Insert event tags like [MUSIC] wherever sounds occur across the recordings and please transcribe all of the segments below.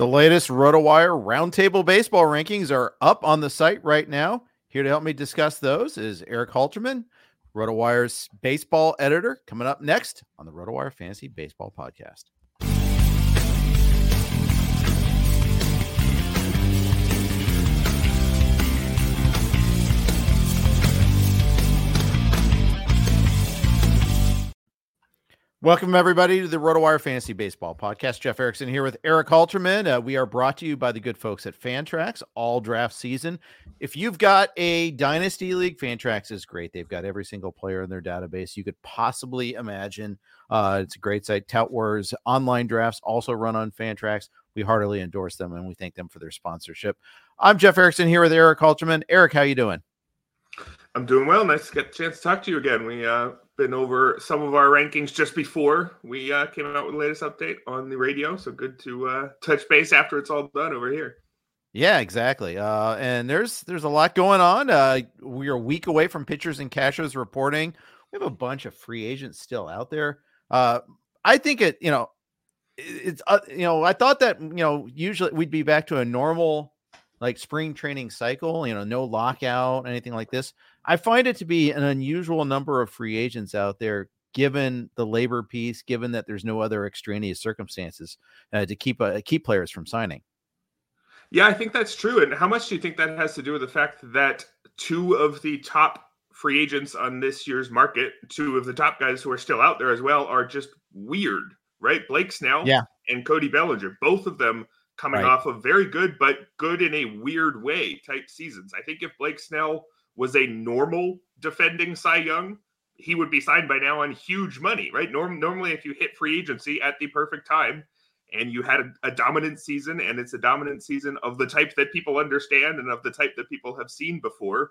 The latest RotoWire Roundtable Baseball rankings are up on the site right now. Here to help me discuss those is Erik Halterman, RotoWire's baseball editor, coming up next on the RotoWire Fantasy Baseball Podcast. Welcome, everybody, to the RotoWire Fantasy Baseball Podcast. Jeff Erickson here with Erik Halterman. Uh, we are brought to you by the good folks at Fantrax all draft season. If you've got a Dynasty League, Fantrax is great. They've got every single player in their database you could possibly imagine. Uh, it's a great site. Tout Wars online drafts also run on Fantrax. We heartily endorse them and we thank them for their sponsorship. I'm Jeff Erickson here with Erik Halterman. Erik, how you doing? I'm doing well. Nice to get a chance to talk to you again. We uh been over some of our rankings just before we uh, came out with the latest update on the radio. So good to uh, touch base after it's all done over here. Yeah, exactly. Uh, and there's there's a lot going on. Uh, we are a week away from pitchers and catchers reporting. We have a bunch of free agents still out there. Uh, I think it, you know, it's uh, you know, I thought that you know usually we'd be back to a normal like spring training cycle. You know, no lockout, anything like this. I find it to be an unusual number of free agents out there, given the labor piece, given that there's no other extraneous circumstances uh, to keep uh, keep players from signing. Yeah, I think that's true. And how much do you think that has to do with the fact that two of the top free agents on this year's market, two of the top guys who are still out there as well, are just weird, right? Blake Snell Yeah. and Cody Bellinger, both of them coming Right. off of very good, but good in a weird way type seasons. I think if Blake Snell was a normal defending Cy Young, he would be signed by now on huge money, right? Norm- normally, if you hit free agency at the perfect time and you had a, a dominant season, and it's a dominant season of the type that people understand and of the type that people have seen before,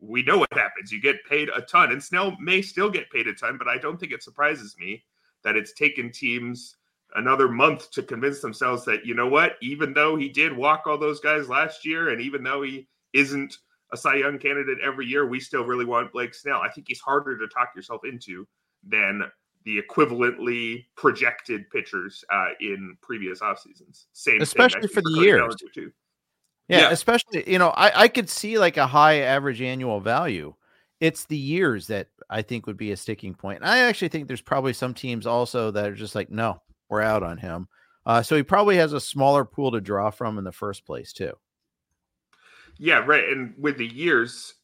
we know what happens. You get paid a ton, and Snell may still get paid a ton, but I don't think it surprises me that it's taken teams another month to convince themselves that, you know what, even though he did walk all those guys last year, and even though he isn't a Cy Young candidate every year, we still really want Blake Snell. I think he's harder to talk yourself into than the equivalently projected pitchers uh, in previous off seasons. Same, Especially think, for the years. Too. Yeah, Yeah. especially you know, I I could see like a high average annual value. It's the years that I think would be a sticking point. And I actually think there's probably some teams also that are just like, no, we're out on him. Uh, so he probably has a smaller pool to draw from in the first place too. Yeah, right. And with the years,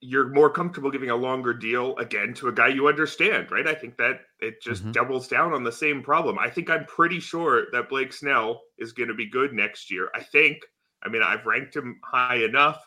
you're more comfortable giving a longer deal again to a guy you understand, right? I think that it just Mhm. doubles down on the same problem. I think I'm pretty sure that Blake Snell is going to be good next year. I think. I mean, I've ranked him high enough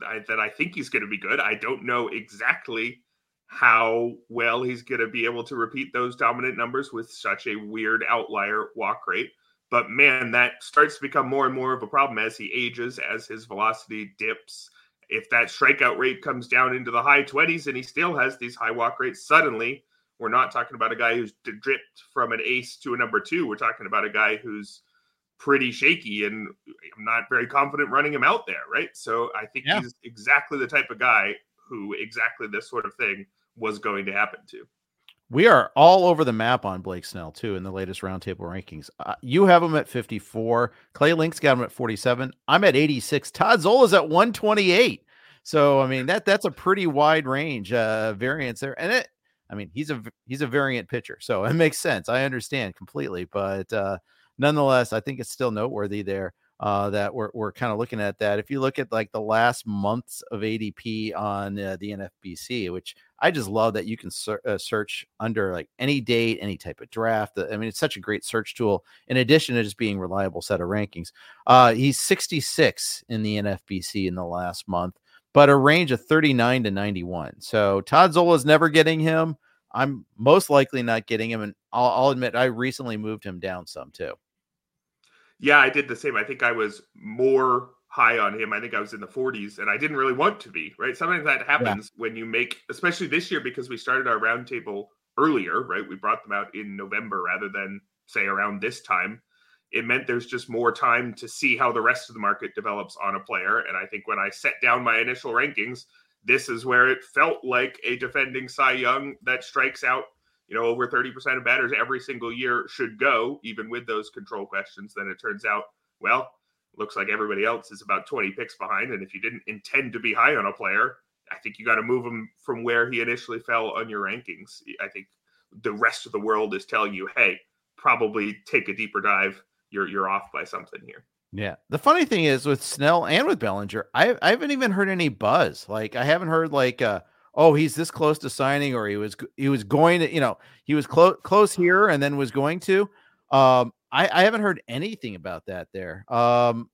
that I think he's going to be good. I don't know exactly how well he's going to be able to repeat those dominant numbers with such a weird outlier walk rate. But man, that starts to become more and more of a problem as he ages, as his velocity dips. If that strikeout rate comes down into the high 20s and he still has these high walk rates, suddenly we're not talking about a guy who's dripped from an ace to a number two. We're talking about a guy who's pretty shaky and I'm not very confident running him out there, right? So I think Yeah. he's exactly the type of guy who exactly this sort of thing was going to happen to. We are all over the map on Blake Snell too in the latest roundtable rankings. Uh, you have him at 54. Clay Link's got him at 47. I'm at 86. Todd Zola's at 128. So I mean that that's a pretty wide range uh variance there. And it I mean he's a he's a variant pitcher. So [LAUGHS] it makes sense. I understand completely, but uh nonetheless, I think it's still noteworthy there uh, that we're, we're kind of looking at that. If you look at like the last months of ADP on uh, the NFBC, which I just love that you can ser- uh, search under like any date, any type of draft. I mean, it's such a great search tool. In addition to just being reliable set of rankings, uh, he's 66 in the NFBC in the last month, but a range of 39 to 91. So Todd Zola's never getting him. I'm most likely not getting him, and I'll, I'll admit I recently moved him down some too. Yeah, I did the same. I think I was more high on him. I think I was in the 40s, and I didn't really want to be. Right, sometimes that happens yeah. when you make, especially this year because we started our roundtable earlier. Right, we brought them out in November rather than say around this time. It meant there's just more time to see how the rest of the market develops on a player. And I think when I set down my initial rankings, this is where it felt like a defending Cy Young that strikes out you know, over 30% of batters every single year should go, even with those control questions. Then it turns out, well, looks like everybody else is about 20 picks behind. And if you didn't intend to be high on a player, I think you got to move him from where he initially fell on your rankings. I think the rest of the world is telling you, hey, probably take a deeper dive. You're you're off by something here. Yeah. The funny thing is with Snell and with Bellinger, I, I haven't even heard any buzz. Like I haven't heard like uh oh, he's this close to signing, or he was he was going to, you know, he was close close here and then was going to. Um, I, I haven't heard anything about that there. Um,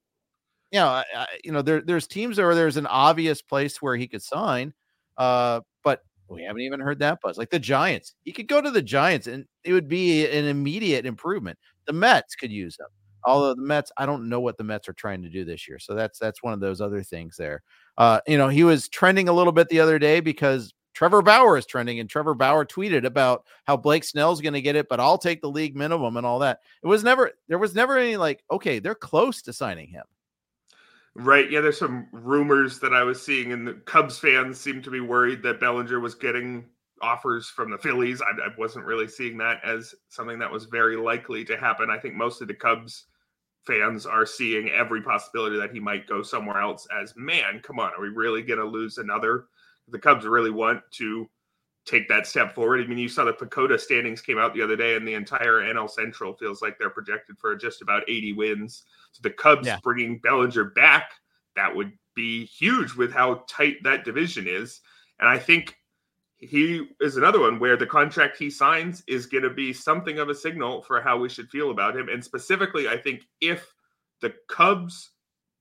you know, I, I, you know, there there's teams where there's an obvious place where he could sign, uh, but we haven't even heard that buzz. Like the Giants, he could go to the Giants, and it would be an immediate improvement. The Mets could use him. Although the Mets, I don't know what the Mets are trying to do this year, so that's that's one of those other things there. Uh, you know, he was trending a little bit the other day because Trevor Bauer is trending, and Trevor Bauer tweeted about how Blake Snell's going to get it, but I'll take the league minimum and all that. It was never there was never any like, okay, they're close to signing him. Right. Yeah, there's some rumors that I was seeing, and the Cubs fans seem to be worried that Bellinger was getting offers from the Phillies. I, I wasn't really seeing that as something that was very likely to happen. I think most of the Cubs fans are seeing every possibility that he might go somewhere else as man come on are we really going to lose another? The cubs really want to take that step forward. I mean you saw the PECOTA standings came out the other day and the entire nl central feels like they're projected for just about 80 wins. So the cubs yeah. bringing bellinger back that would be huge with how tight that division is. And i think he is another one where the contract he signs is going to be something of a signal for how we should feel about him. And specifically, I think if the Cubs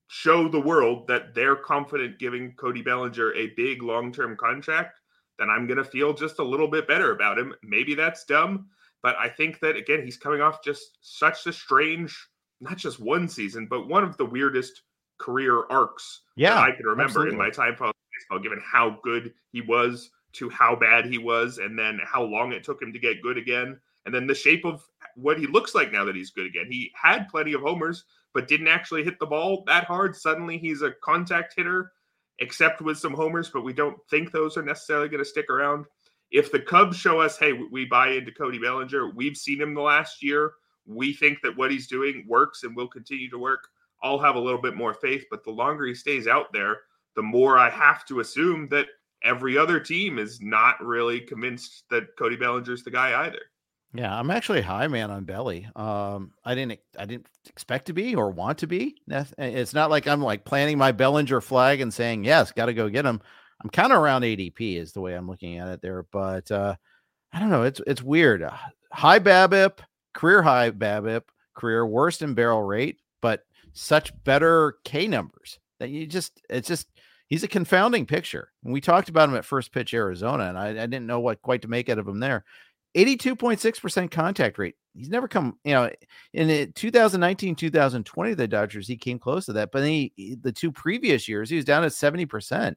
show the world that they're confident giving Cody Bellinger a big long term contract, then I'm going to feel just a little bit better about him. Maybe that's dumb, but I think that, again, he's coming off just such a strange, not just one season, but one of the weirdest career arcs yeah, I can remember absolutely. in my time following baseball, given how good he was to how bad he was and then how long it took him to get good again and then the shape of what he looks like now that he's good again. He had plenty of homers but didn't actually hit the ball that hard. Suddenly he's a contact hitter except with some homers, but we don't think those are necessarily going to stick around. If the Cubs show us, hey, we buy into Cody Bellinger, we've seen him the last year. We think that what he's doing works and will continue to work. I'll have a little bit more faith, but the longer he stays out there, the more I have to assume that every other team is not really convinced that Cody Bellinger's the guy either. Yeah, I'm actually high man on Belly. Um, I didn't, I didn't expect to be or want to be. It's not like I'm like planting my Bellinger flag and saying yes, got to go get him. I'm kind of around ADP is the way I'm looking at it there, but uh, I don't know. It's it's weird. Uh, high BABIP, career high BABIP, career worst in barrel rate, but such better K numbers that you just it's just he's a confounding picture. And we talked about him at first pitch Arizona, and I, I didn't know what quite to make out of him there. 82.6% contact rate. He's never come, you know, in 2019, 2020, the Dodgers, he came close to that. But he, the two previous years, he was down at 70%.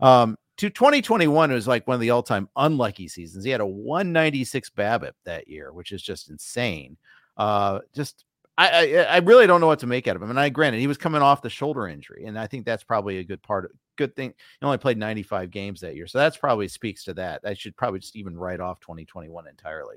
Um, to 2021 it was like one of the all-time unlucky seasons. He had a 196 BABIP that year, which is just insane. Uh, just I, I, I really don't know what to make out of him. And I granted he was coming off the shoulder injury, and I think that's probably a good part of good thing. He only played 95 games that year, so that's probably speaks to that. I should probably just even write off 2021 entirely.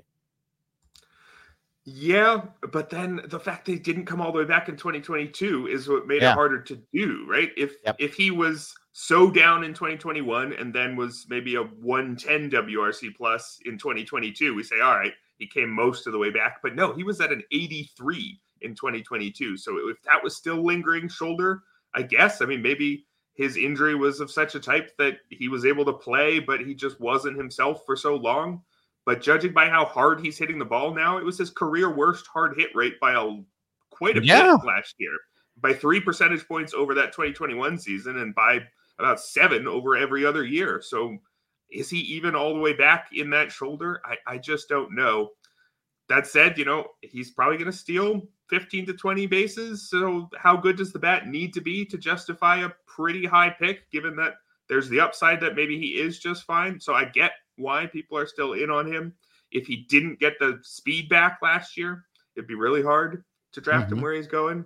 Yeah, but then the fact they didn't come all the way back in 2022 is what made yeah. it harder to do, right? If yep. if he was so down in 2021 and then was maybe a 110 WRC plus in 2022, we say, all right, he came most of the way back. But no, he was at an 83 in 2022. So if that was still lingering shoulder, I guess, I mean, maybe his injury was of such a type that he was able to play, but he just wasn't himself for so long. But judging by how hard he's hitting the ball now, it was his career worst hard hit rate by a quite a yeah. bit last year, by three percentage points over that 2021 season, and by about seven over every other year. So is he even all the way back in that shoulder? I, I just don't know. That said, you know, he's probably going to steal 15 to 20 bases. So, how good does the bat need to be to justify a pretty high pick, given that there's the upside that maybe he is just fine? So, I get why people are still in on him. If he didn't get the speed back last year, it'd be really hard to draft mm-hmm. him where he's going.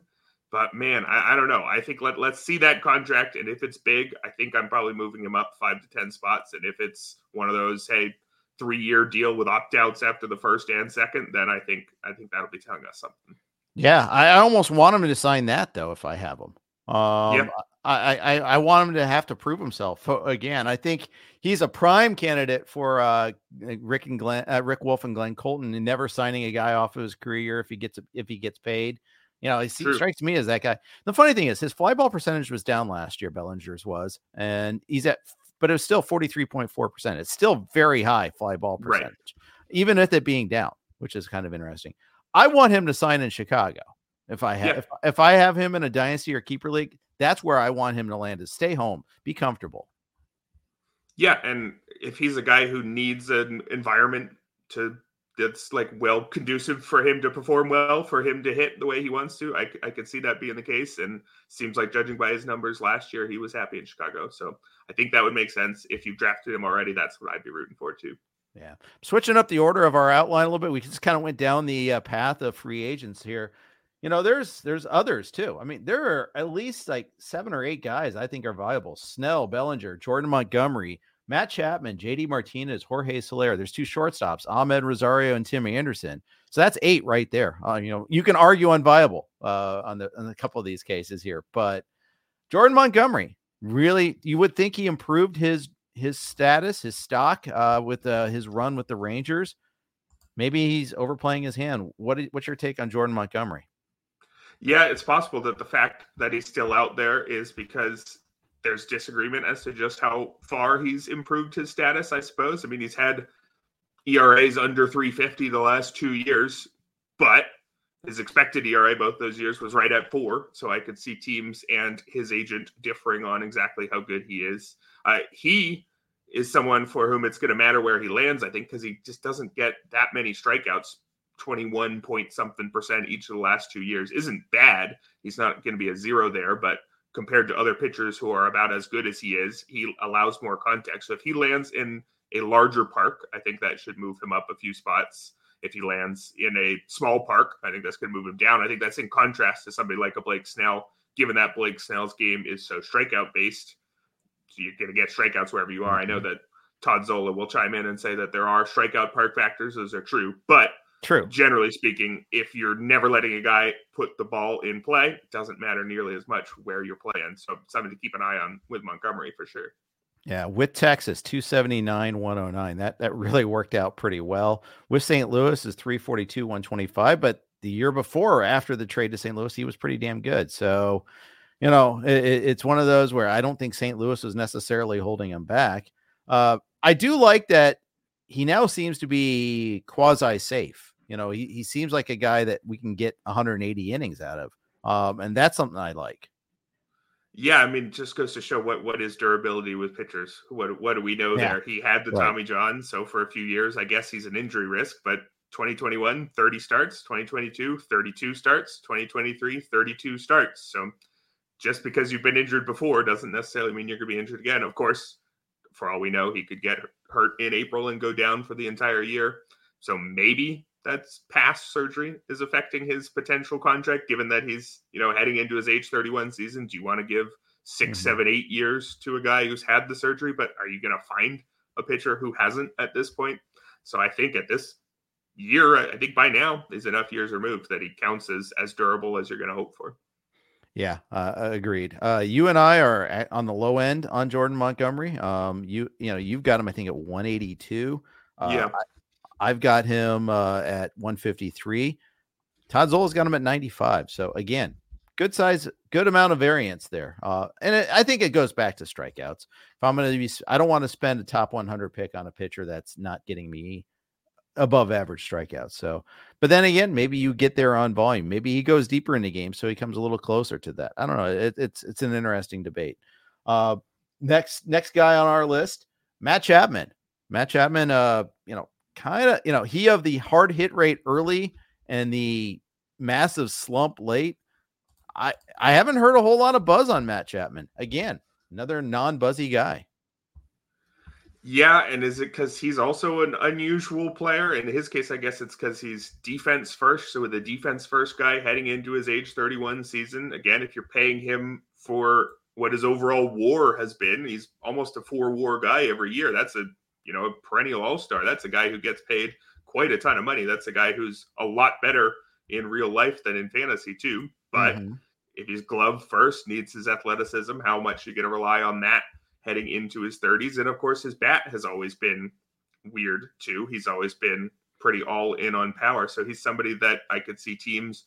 But man, I, I, don't know. I think let let's see that contract, and if it's big, I think I'm probably moving him up five to ten spots. And if it's one of those, hey, three year deal with opt outs after the first and second, then I think I think that'll be telling us something. Yeah, I, almost want him to sign that though if I have him. Um, yeah. I, I I want him to have to prove himself again. I think he's a prime candidate for uh, Rick and Glenn, uh, Rick Wolf and Glenn Colton, and never signing a guy off of his career if he gets if he gets paid. You know, he True. strikes me as that guy. The funny thing is, his fly ball percentage was down last year. Bellinger's was, and he's at, but it was still forty three point four percent. It's still very high fly ball percentage, right. even with it being down, which is kind of interesting. I want him to sign in Chicago. If I have, yeah. if, if I have him in a dynasty or keeper league, that's where I want him to land. Is stay home, be comfortable. Yeah, and if he's a guy who needs an environment to that's like well conducive for him to perform well, for him to hit the way he wants to. I, I could see that being the case. And seems like judging by his numbers last year, he was happy in Chicago. So I think that would make sense. If you drafted him already, that's what I'd be rooting for too. Yeah. Switching up the order of our outline a little bit, we just kind of went down the uh, path of free agents here. You know, there's there's others too. I mean, there are at least like seven or eight guys I think are viable. Snell, Bellinger, Jordan Montgomery, Matt Chapman, JD Martinez, Jorge Soler. There's two shortstops, Amed Rosario and Tim Anderson. So that's eight right there. Uh, you know, you can argue unviable uh, on the on a couple of these cases here, but Jordan Montgomery really, you would think he improved his his status, his stock uh, with uh, his run with the Rangers. Maybe he's overplaying his hand. What what's your take on Jordan Montgomery? Yeah, it's possible that the fact that he's still out there is because there's disagreement as to just how far he's improved his status, I suppose. I mean, he's had ERAs under 350 the last two years, but his expected ERA both those years was right at four. So I could see teams and his agent differing on exactly how good he is. Uh, he is someone for whom it's going to matter where he lands, I think, because he just doesn't get that many strikeouts. 21 point something percent each of the last two years isn't bad. He's not going to be a zero there, but compared to other pitchers who are about as good as he is, he allows more context. So if he lands in a larger park, I think that should move him up a few spots. If he lands in a small park, I think that's going to move him down. I think that's in contrast to somebody like a Blake Snell, given that Blake Snell's game is so strikeout based. You're going to get strikeouts wherever you are. I know mm-hmm. that Todd Zola will chime in and say that there are strikeout park factors. Those are true. But True. Generally speaking, if you're never letting a guy put the ball in play, it doesn't matter nearly as much where you're playing. So something to keep an eye on with Montgomery for sure. Yeah, with Texas, 279, 109. That that really worked out pretty well. With St. Louis is 342, 125. But the year before, after the trade to St. Louis, he was pretty damn good. So, you know, it, it's one of those where I don't think St. Louis was necessarily holding him back. Uh, I do like that he now seems to be quasi safe. You know, he, he seems like a guy that we can get 180 innings out of. Um, and that's something I like. Yeah, I mean, just goes to show what what is durability with pitchers. What what do we know yeah. there? He had the right. Tommy John, so for a few years, I guess he's an injury risk, but 2021 30 starts, 2022 32 starts, 2023 32 starts. So just because you've been injured before doesn't necessarily mean you're going to be injured again. Of course, for all we know, he could get hurt in April and go down for the entire year. So maybe that's past surgery is affecting his potential contract, given that he's, you know, heading into his age 31 season. Do you want to give 6 mm-hmm. seven, eight years to a guy who's had the surgery? But are you going to find a pitcher who hasn't at this point? So I think at this year, I think by now is enough years removed that he counts as as durable as you're going to hope for. Yeah, uh, agreed. Uh, you and I are at, on the low end on Jordan Montgomery. Um, you you know you've got him, I think, at 182. Uh, yeah, I've got him uh, at 153. Todd Zola's got him at 95. So again, good size, good amount of variance there. Uh, and it, I think it goes back to strikeouts. If I'm going to be, I don't want to spend a top 100 pick on a pitcher that's not getting me above average strikeouts. So, but then again, maybe you get there on volume. Maybe he goes deeper in the game, so he comes a little closer to that. I don't know. It, it's it's an interesting debate. Uh, next next guy on our list, Matt Chapman. Matt Chapman, uh, you know, kind of, you know, he of the hard hit rate early and the massive slump late. I I haven't heard a whole lot of buzz on Matt Chapman. Again, another non-buzzy guy. Yeah, and is it because he's also an unusual player? In his case, I guess it's because he's defense first. So with a defense first guy heading into his age 31 season, again, if you're paying him for what his overall WAR has been, he's almost a four WAR guy every year. That's a you know a perennial all star. That's a guy who gets paid quite a ton of money. That's a guy who's a lot better in real life than in fantasy too. But mm-hmm. if he's glove first, needs his athleticism, how much are you going to rely on that? Heading into his 30s. And of course, his bat has always been weird too. He's always been pretty all in on power. So he's somebody that I could see teams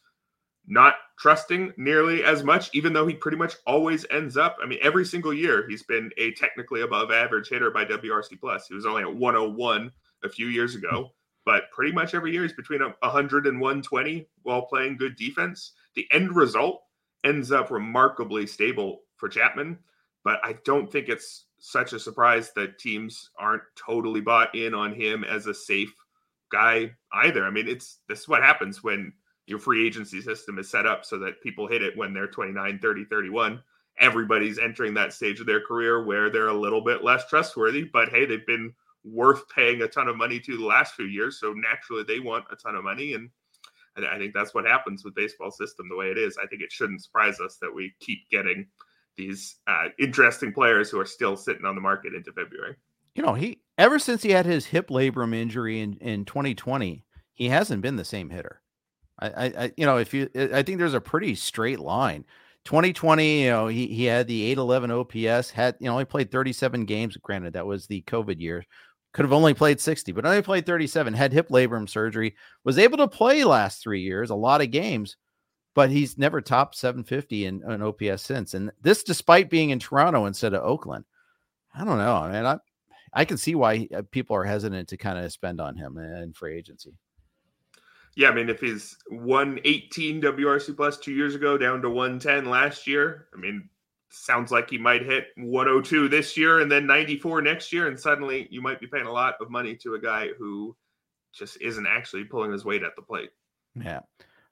not trusting nearly as much, even though he pretty much always ends up. I mean, every single year he's been a technically above average hitter by WRC plus. He was only at 101 a few years ago, but pretty much every year he's between 100 and 120 while playing good defense. The end result ends up remarkably stable for Chapman. But I don't think it's such a surprise that teams aren't totally bought in on him as a safe guy either. I mean, it's this is what happens when your free agency system is set up so that people hit it when they're 29, 30, 31. Everybody's entering that stage of their career where they're a little bit less trustworthy, but hey, they've been worth paying a ton of money to the last few years. So naturally they want a ton of money. And I think that's what happens with baseball system the way it is. I think it shouldn't surprise us that we keep getting these uh, interesting players who are still sitting on the market into February. You know, he ever since he had his hip labrum injury in in 2020, he hasn't been the same hitter. I, I, you know, if you, I think there's a pretty straight line. 2020, you know, he he had the 811 OPS, had you know, only played 37 games. Granted, that was the COVID year. Could have only played 60, but only played 37. Had hip labrum surgery. Was able to play last three years, a lot of games but he's never topped 750 in an OPS since. And this, despite being in Toronto instead of Oakland. I don't know. I mean, I, I can see why uh, people are hesitant to kind of spend on him in free agency. Yeah, I mean, if he's 118 WRC plus two years ago down to 110 last year, I mean, sounds like he might hit 102 this year and then 94 next year. And suddenly you might be paying a lot of money to a guy who just isn't actually pulling his weight at the plate. Yeah.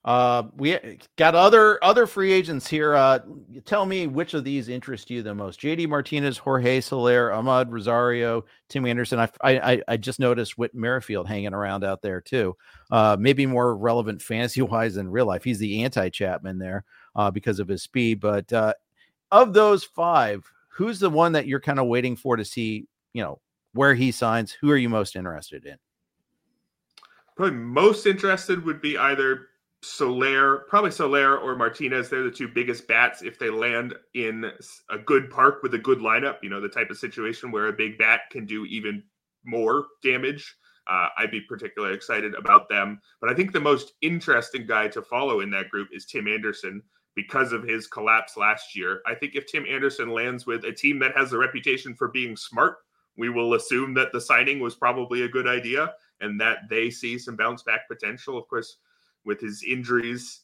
Uh, we got other other free agents here. Uh, tell me which of these interest you the most: JD Martinez, Jorge Soler, Amed Rosario, Tim Anderson. I, I I just noticed Whit Merrifield hanging around out there too. Uh, maybe more relevant [LAUGHS] fantasy wise than real life. He's the anti Chapman there uh, because of his speed. But uh, of those five, who's the one that you're kind of waiting for to see? You know where he signs. Who are you most interested in? Probably most interested would be either Soler, probably Soler or Martinez. They're the two biggest bats if they land in a good park with a good lineup. You know, the type of situation where a big bat can do even more damage. Uh, I'd be particularly excited about them. But I think the most interesting guy to follow in that group is Tim Anderson because of his collapse last year. I think if Tim Anderson lands with a team that has a reputation for being smart, we will assume that the signing was probably a good idea and that they see some bounce back potential. Of course, with his injuries,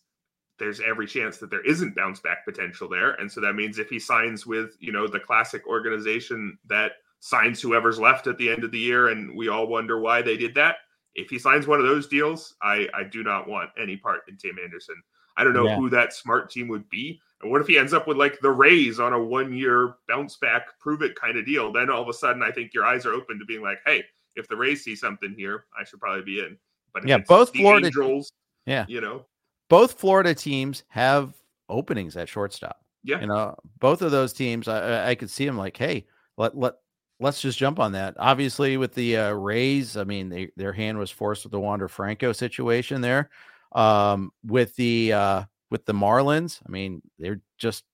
there's every chance that there isn't bounce back potential there. And so that means if he signs with, you know, the classic organization that signs whoever's left at the end of the year and we all wonder why they did that, if he signs one of those deals, I, I do not want any part in Tim Anderson. I don't know yeah. who that smart team would be. And what if he ends up with like the Rays on a one year bounce back, prove it kind of deal? Then all of a sudden, I think your eyes are open to being like, hey, if the Rays see something here, I should probably be in. But yeah, both Florida Angels, yeah. You know, both Florida teams have openings at shortstop. Yeah. You know, both of those teams, I, I could see them like, hey, let let let's just jump on that. Obviously, with the uh, Rays, I mean, they, their hand was forced with the Wander Franco situation there. Um, with the uh, with the Marlins, I mean, they're just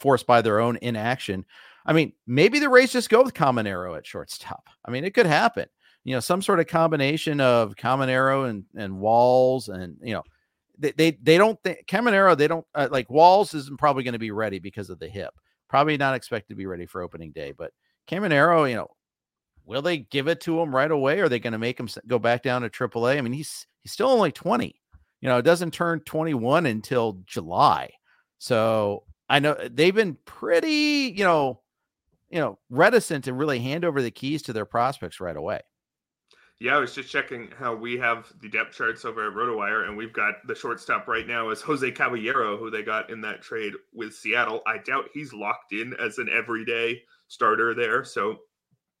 forced by their own inaction. I mean, maybe the Rays just go with Caminero at shortstop. I mean, it could happen you know, some sort of combination of Caminero and and Walls, and you know, they they, they don't think Caminero. They don't uh, like Walls isn't probably going to be ready because of the hip. Probably not expected to be ready for opening day, but Caminero, you know, will they give it to him right away? Are they going to make him go back down to AAA? I mean, he's he's still only twenty. You know, it doesn't turn twenty one until July. So I know they've been pretty, you know, you know, reticent to really hand over the keys to their prospects right away. Yeah, I was just checking how we have the depth charts over at RotoWire, and we've got the shortstop right now is Jose Caballero, who they got in that trade with Seattle. I doubt he's locked in as an everyday starter there. So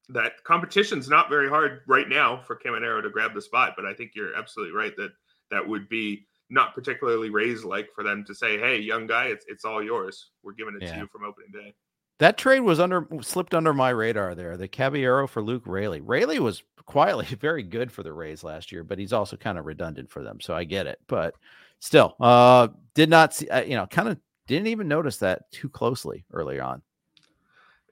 that competition's not very hard right now for Caminero to grab the spot. But I think you're absolutely right that that would be not particularly Rays like for them to say, "Hey, young guy, it's it's all yours. We're giving it yeah. to you from opening day." That trade was under slipped under my radar there. The Caballero for Luke Raley. Raley was quietly [LAUGHS] very good for the Rays last year, but he's also kind of redundant for them. So I get it, but still, uh, did not see. Uh, you know, kind of didn't even notice that too closely early on.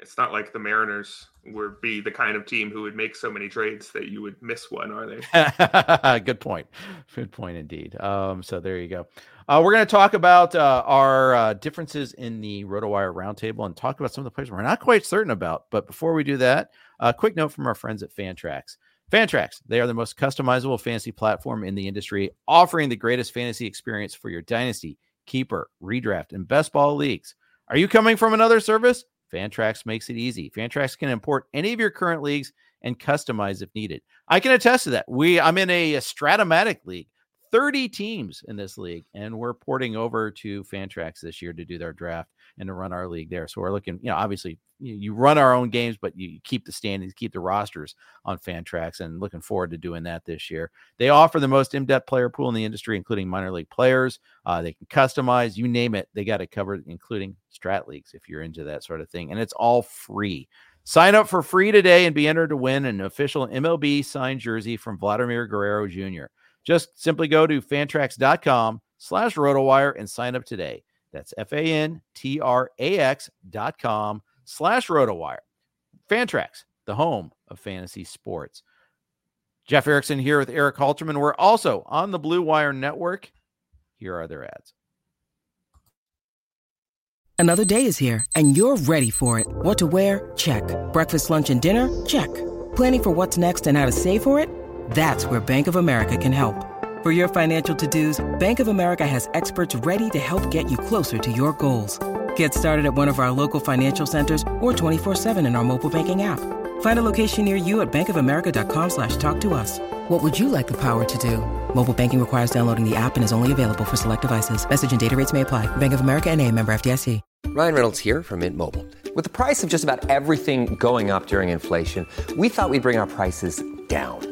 It's not like the Mariners would be the kind of team who would make so many trades that you would miss one, are they? [LAUGHS] Good point. Good point indeed. Um, so there you go. Uh, we're going to talk about uh, our uh, differences in the RotoWire roundtable and talk about some of the players we're not quite certain about. But before we do that, a quick note from our friends at Fantrax. Fantrax, they are the most customizable fantasy platform in the industry, offering the greatest fantasy experience for your dynasty, keeper, redraft, and best ball leagues. Are you coming from another service? Fantrax makes it easy. Fantrax can import any of your current leagues and customize if needed. I can attest to that. We I'm in a, a Strat-O-Matic league. 30 teams in this league, and we're porting over to Fantrax this year to do their draft and to run our league there. So we're looking, you know, obviously you, run our own games, but you keep the standings, keep the rosters on Fantrax, and looking forward to doing that this year. They offer the most in-depth player pool in the industry, including minor league players. Uh, they can customize, you name it, they got it covered, including strat leagues if you're into that sort of thing, and it's all free. Sign up for free today and be entered to win an official MLB signed jersey from Vladimir Guerrero Jr. Just simply go to fantrax.com slash rotowire and sign up today. That's F-A-N-T-R-A-X dot com slash rotowire. Fantrax, the home of fantasy sports. Jeff Erickson here with Erik Halterman. We're also on the Blue Wire Network. Here are their ads. Another day is here, and you're ready for it. What to wear? Check. Breakfast, lunch, and dinner? Check. Planning for what's next and how to save for it? That's where Bank of America can help. For your financial to-dos, Bank of America has experts ready to help get you closer to your goals. Get started at one of our local financial centers or 24-7 in our mobile banking app. Find a location near you at bankofamerica.com slash talk to us. What would you like the power to do? Mobile banking requires downloading the app and is only available for select devices. Message and data rates may apply. Bank of America and a member FDIC. Ryan Reynolds here from Mint Mobile. With the price of just about everything going up during inflation, we thought we'd bring our prices down.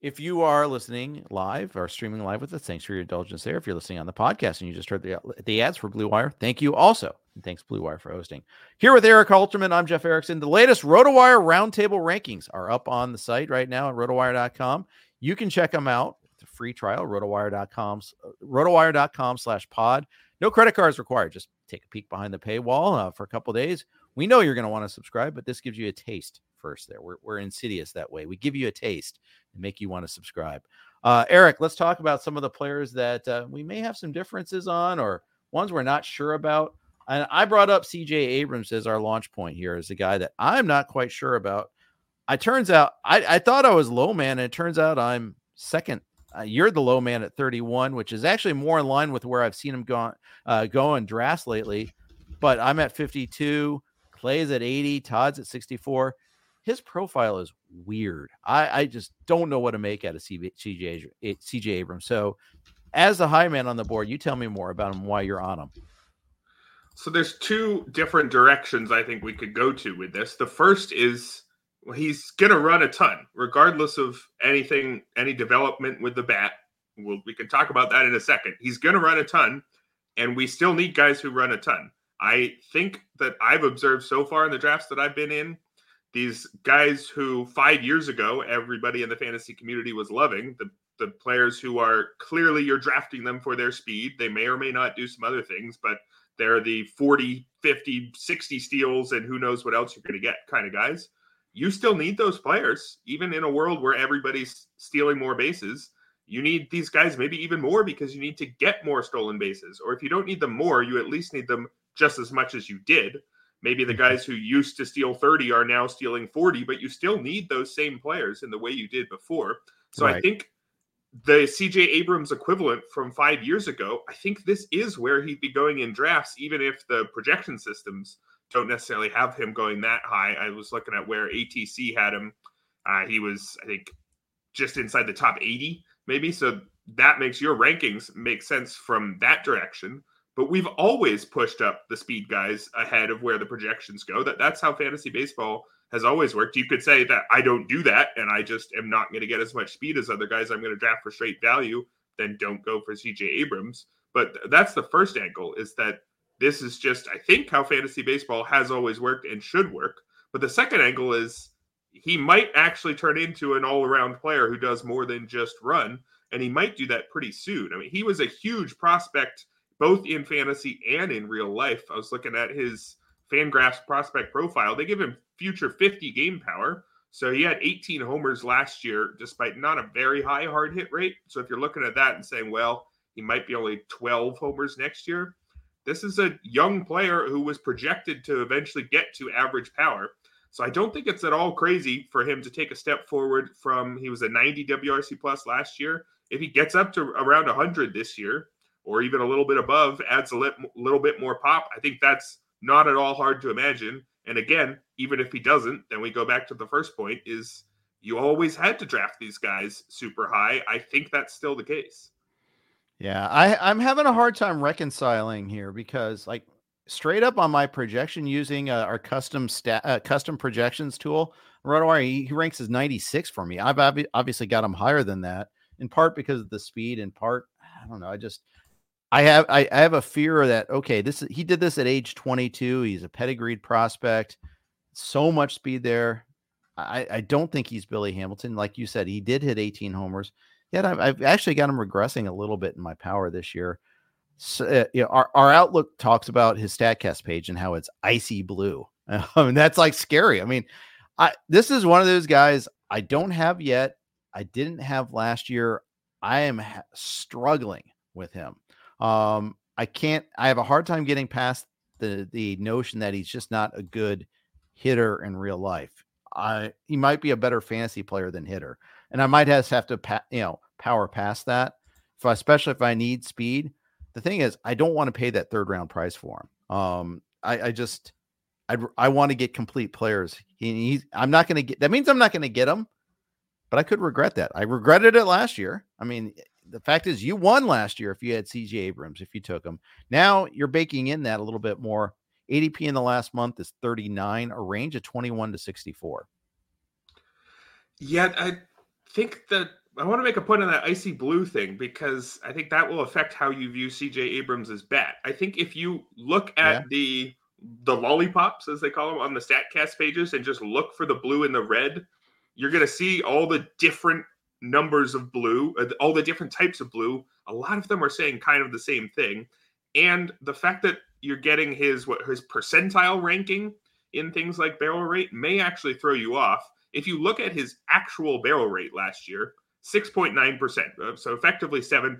If you are listening live or streaming live with us, thanks for your indulgence there. If you're listening on the podcast and you just heard the, the ads for Blue Wire, thank you also. And thanks, Blue Wire, for hosting. Here with Erik Halterman, I'm Jeff Erickson. The latest RotoWire roundtable rankings are up on the site right now at rotowire.com. You can check them out. It's a free trial, rotowire.com, rotowire.com slash pod. No credit cards required. Just take a peek behind the paywall uh, for a couple days. We know you're going to want to subscribe, but this gives you a taste first there. We're, we're insidious that way. We give you a taste and make you want to subscribe. Uh, Erik, let's talk about some of the players that uh, we may have some differences on or ones we're not sure about. And I brought up CJ Abrams as our launch point here as a guy that I'm not quite sure about. I turns out I, I thought I was low man, and it turns out I'm second. Uh, you're the low man at 31, which is actually more in line with where I've seen him go, uh, go in drafts lately. But I'm at 52. Clay's at 80. Todd's at 64 his profile is weird. I, I just don't know what to make out of CJ, eh, CJ Abrams. So, as the high man on the board, you tell me more about him, why you're on him. So there's two different directions I think we could go to with this. The first is well, he's to run a ton, regardless of anything, any development with the bat. We'll, we can talk about that in a second. He's to run a ton, and we still need guys who run a ton. I think that I've observed so far in the drafts that I've been in, these guys who five years ago everybody in the fantasy community was loving, the the players who are clearly you're drafting them for their speed. They may or may not do some other things, but they're the 40, 50, 60 steals and who knows what else you're going to get kind of guys. You still need those players, even in a world where everybody's stealing more bases. You need these guys maybe even more because you need to get more stolen bases. Or if you don't need them more, you at least need them just as much as you did. Maybe the mm-hmm. guys who used to steal 30 are now stealing 40, but you still need those same players in the way you did before. So right. I think the CJ Abrams equivalent from five years ago, I think this is where he'd be going in drafts, even if the projection systems don't necessarily have him going that high. I was looking at where ATC had him. Uh, he was, I think, just inside the top 80, maybe. So that makes your rankings make sense from that direction. But we've always pushed up the speed guys ahead of where the projections go. That that's how fantasy baseball has always worked. You could say that I don't do that and I just am not going to get as much speed as other guys. I'm going to draft for straight value. Then don't go for CJ Abrams. But that's the first angle is that this is just, I think, how fantasy baseball has always worked and should work. But the second angle is he might actually turn into an all around player who does more than just run. And he might do that pretty soon. I mean, he was a huge prospect both in fantasy and in real life. I was looking at his Fangraphs prospect profile. They give him future 50 game power. So he had 18 homers last year, despite not a very high hard hit rate. So if you're looking at that and saying, well, he might be only 12 homers next year, this is a young player who was projected to eventually get to average power. So I don't think it's at all crazy for him to take a step forward from he was a 90 WRC plus last year. If he gets up to around 100 this year, or even a little bit above, adds a little bit more pop. I think that's not at all hard to imagine. And again, even if he doesn't, then we go back to the first point is you always had to draft these guys super high. I think that's still the case. Yeah, I, I'm having a hard time reconciling here because like straight up on my projection using uh, our custom stat uh, custom projections tool, RotoWire he, he ranks as 96 for me. I've ob- obviously got him higher than that in part because of the speed, in part I don't know. I just I have I, I have a fear that okay, this he did this at age 22. He's a pedigreed prospect, so much speed there. I, I don't think he's Billy Hamilton. Like you said, he did hit 18 homers. Yet I've, I've actually got him regressing a little bit in my power this year. So, uh, you know, our, our outlook talks about his statcast page and how it's icy blue. [LAUGHS] I mean, that's like scary. I mean, I this is one of those guys I don't have yet. I didn't have last year. I am ha- struggling with him. Um, I can't. I have a hard time getting past the the notion that he's just not a good hitter in real life. I he might be a better fantasy player than hitter, and I might have to pa- you know power past that. If I, especially if I need speed. The thing is, I don't want to pay that third round price for him. Um, I, I just I I want to get complete players. He, he's I'm not going to get that means I'm not going to get him, but I could regret that. I regretted it last year. I mean, the fact is you won last year if you had CJ Abrams, if you took him. Now you're baking in that a little bit more. ADP in the last month is 39, a range of 21 to 64. Yeah, I think that I want to make a point on that icy blue thing because I think that will affect how you view CJ Abrams' bat. I think if you look at yeah. the the lollipops as they call them on the statcast pages and just look for the blue and the red, you're going to see all the different numbers of blue, uh, all the different types of blue. A lot of them are saying kind of the same thing. And the fact that you're getting his what his percentile ranking in things like barrel rate may actually throw you off. If you look at his actual barrel rate last year, 6.9%, uh, so effectively 7%.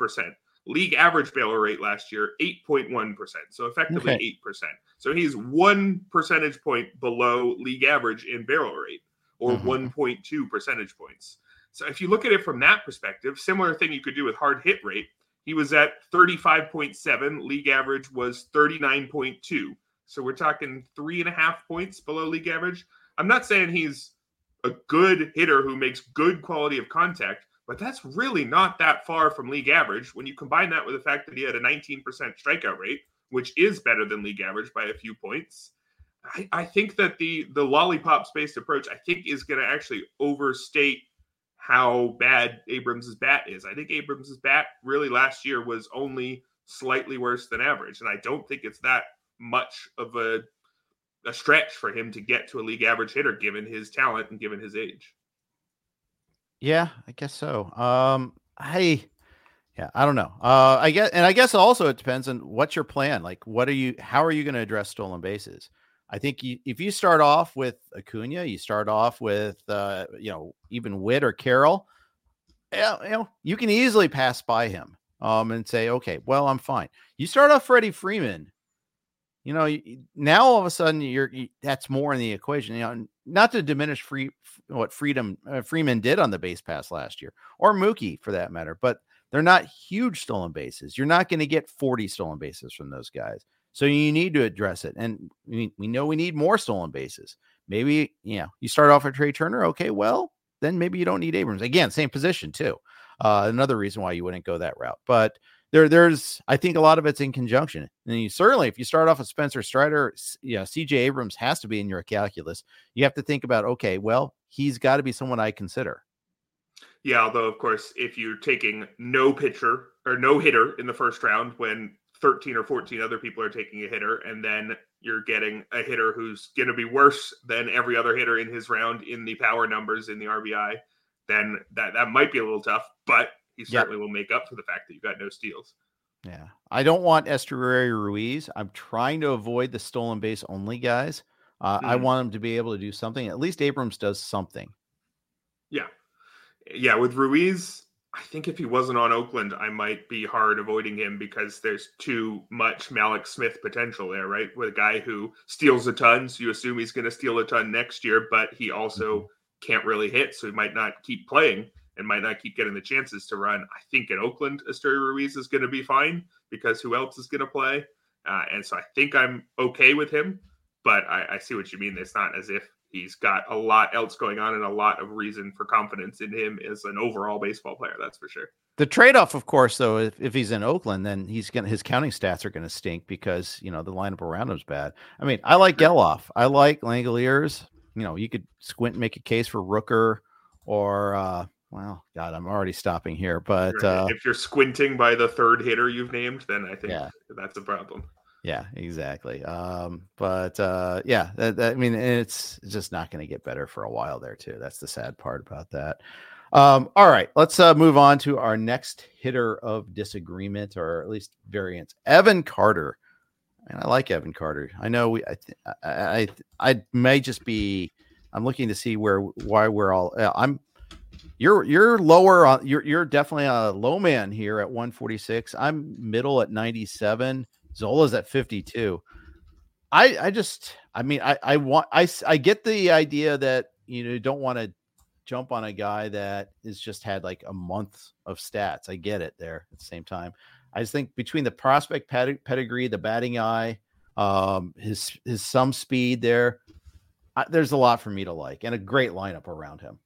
League average barrel rate last year, 8.1%, so effectively okay. 8%. So he's one percentage point below league average in barrel rate, or mm-hmm. 1.2 percentage points. So if you look at it from that perspective, similar thing you could do with hard hit rate. He was at 35.7. League average was 39.2. So we're talking three and a half points below league average. I'm not saying he's a good hitter who makes good quality of contact, but that's really not that far from league average when you combine that with the fact that he had a 19% strikeout rate, which is better than league average by a few points. I, I think that the the lollipop based approach, I think, is going to actually overstate how bad Abrams' bat is. I think Abrams' bat really last year was only slightly worse than average. And I don't think it's that much of a a stretch for him to get to a league average hitter given his talent and given his age. Yeah, I guess so. Um I yeah, I don't know. Uh I guess and I guess also it depends on what's your plan. Like what are you how are you going to address stolen bases? I think you, if you start off with Acuna, you start off with uh, you know even Witt or Carroll, you know you can easily pass by him um, and say, okay, well I'm fine. You start off Freddie Freeman, you know now all of a sudden you're you, that's more in the equation. You know, not to diminish free what Freedom uh, Freeman did on the base pass last year or Mookie for that matter, but they're not huge stolen bases. You're not going to get 40 stolen bases from those guys. So you need to address it. And we, know we need more stolen bases. Maybe, you know, you start off with Trea Turner. Okay, well, then maybe you don't need Abrams. Again, same position too. Uh, another reason why you wouldn't go that route. But there, there's, I think a lot of it's in conjunction. And you certainly, if you start off with Spencer Strider, yeah, CJ Abrams has to be in your calculus. You have to think about, okay, well, he's got to be someone I consider. Yeah, although of course, if you're taking no pitcher or no hitter in the first round when 13 or 14 other people are taking a hitter, and then you're getting a hitter who's going to be worse than every other hitter in his round in the power numbers in the RBI, then that, that might be a little tough, but he certainly yep. will make up for the fact that you got no steals. Yeah. I don't want Esteury Ruiz. I'm trying to avoid the stolen base only guys. Uh, mm-hmm. I want him to be able to do something. At least Abrams does something. Yeah. Yeah. With Ruiz, I think if he wasn't on Oakland, I might be hard avoiding him because there's too much Mallex Smith potential there, right? With a guy who steals a ton, so you assume he's going to steal a ton next year, but he also mm-hmm. can't really hit, so he might not keep playing and might not keep getting the chances to run. I think in Oakland, Esteury Ruiz is going to be fine because who else is going to play? Uh, and so I think I'm okay with him, but I, I see what you mean. It's not as if he's got a lot else going on and a lot of reason for confidence in him as an overall baseball player. That's for sure. The trade-off, of course, though, if, if he's in Oakland, then he's gonna his counting stats are gonna stink because you know the lineup around him's bad. I mean, I like Gelof, I like Langeliers. You know, you could squint and make a case for Rooker or uh well, God, I'm already stopping here. But uh, if you're squinting by the third hitter you've named, then I think yeah. that's a problem. Yeah, exactly. Um, but uh, yeah, that, that, I mean, it's just not going to get better for a while there too. That's the sad part about that. Um, all right, let's uh, move on to our next hitter of disagreement, or at least variance. Evan Carter. And I like Evan Carter. I know we. I, I, I, I may just be. I'm looking to see where why we're all. Uh, I'm. You're you're lower on. You're you're definitely a low man here at 146. I'm middle at 97. Zola's at 52. I I just I mean I I want I I get the idea that you know don't want to jump on a guy that has just had like a month of stats. I get it there at the same time. I just think between the prospect pedigree, the batting eye, um, his his some speed there, I, there's a lot for me to like and a great lineup around him.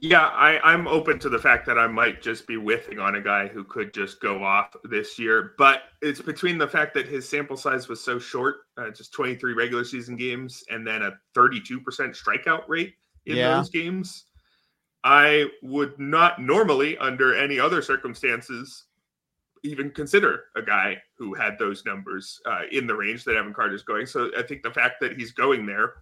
Yeah, I, I'm open to the fact that I might just be whiffing on a guy who could just go off this year. But it's between the fact that his sample size was so short, uh, just 23 regular season games, and then a 32% strikeout rate in yeah. those games. I would not normally, under any other circumstances, even consider a guy who had those numbers uh, in the range that Evan Carter's going. So I think the fact that he's going there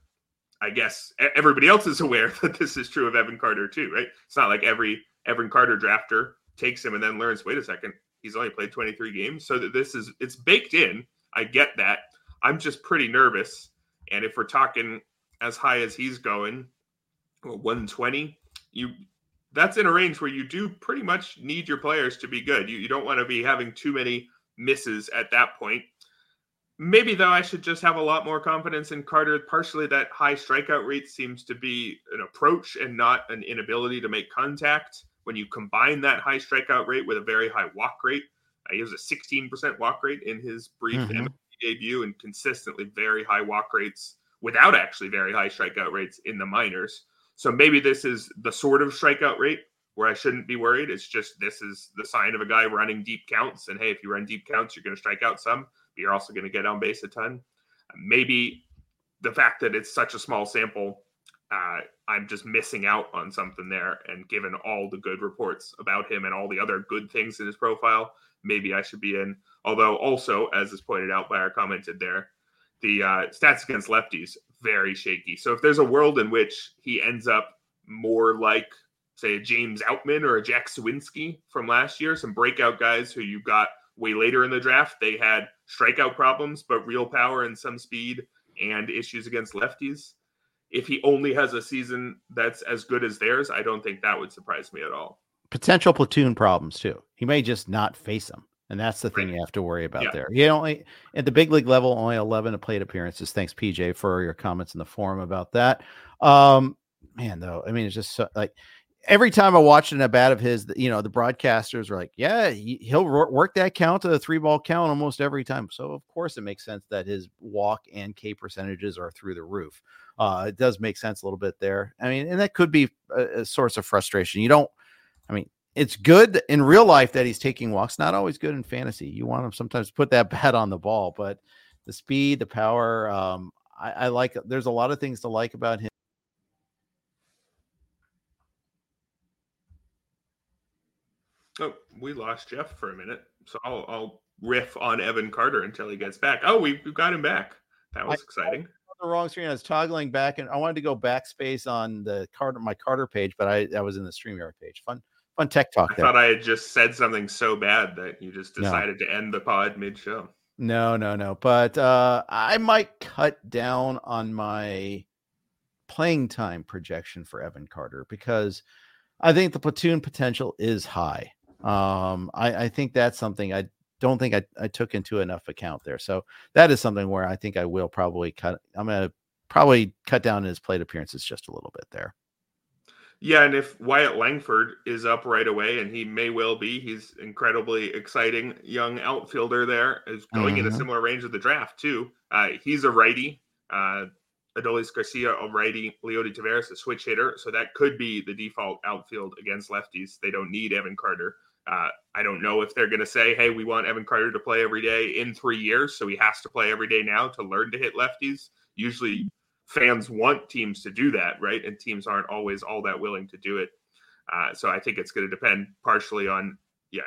I guess everybody else is [LAUGHS] aware that this is true of Evan Carter too, right? It's not like every Evan Carter drafter takes him and then learns, wait a second, he's only played 23 games. So that this is it's baked in. I get that. I'm just pretty nervous. And if we're talking as high as he's going, 120, you that's in a range where you do pretty much need your players to be good. You, you don't want to be having too many misses at that point. Maybe though, I should just have a lot more confidence in Carter. Partially, that high strikeout rate seems to be an approach and not an inability to make contact. When you combine that high strikeout rate with a very high walk rate, uh, he has a 16% walk rate in his brief mm-hmm. debut, and consistently very high walk rates without actually very high strikeout rates in the minors. So maybe this is the sort of strikeout rate where I shouldn't be worried. It's just this is the sign of a guy running deep counts, and hey, if you run deep counts, you're going to strike out some but you're also going to get on base a ton. Maybe the fact that it's such a small sample uh, I'm just missing out on something there. And given all the good reports about him and all the other good things in his profile, maybe I should be in. Although, also, as is pointed out by our commented there, the uh, stats against lefties very shaky. So if there's a world in which he ends up more like, say, a James Outman or a Jack Suwinski from last year, some breakout guys who you got way later in the draft, they had strikeout problems, but real power and some speed and issues against lefties. If he only has a season that's as good as theirs, I don't think that would surprise me at all. Potential platoon problems too. He may just not face them. And that's the thing right. you have to worry about yeah. there. You only at the big league level, only 11 plate appearances. Thanks, PJ, for your comments in the forum about that. Um, man, though, I mean, it's just so, like every time I watched an at bat of his, you know, the broadcasters are like, yeah, he'll work that count to a three ball count almost every time. So, of course, it makes sense that his walk and K percentages are through the roof. Uh, it does make sense a little bit there. I mean, and that could be a, a source of frustration. You don't, I mean, it's good in real life that he's taking walks. Not always good in fantasy. You want him sometimes to put that [LAUGHS] bat on the ball, but the speed, the power, um, I, I like. There's a lot of things to like about him. Oh, we lost Jeff for a minute, so I'll, I'll riff on Evan Carter until he gets back. Oh, we, have got him back. That was I, exciting. the wrong screen. I was toggling back, and I wanted to go backspace on the Carter my Carter page, but I, I was in the StreamYard page. Fun fun tech talk. I there. thought I had just said something so bad that you just decided no. to end the pod mid show. No, no, no. But uh, I might cut down on my playing time projection for Evan Carter because I think the platoon potential is high. Um, I, I think that's something I don't think I, I took into enough account there. So that is something where I think I will probably cut. I'm to probably cut down his plate appearances just a little bit there. Yeah, and if Wyatt Langford is up right away, and he may well be, he's incredibly exciting young outfielder there, is going mm-hmm. in a mm-hmm. similar range of the draft too. Uh, he's a righty. Uh, Adolis Garcia, a righty. Leody Taveras, a switch hitter. So that could be the default outfield against lefties. They don't need Evan Carter. Uh, I don't know if they're going to say, hey, we want Evan Carter to play every day in three years. So he has to play every day now to learn to hit lefties. Usually fans want teams to do that, right? And teams aren't always all that willing to do it. Uh, so I think it's going to depend partially on, yeah,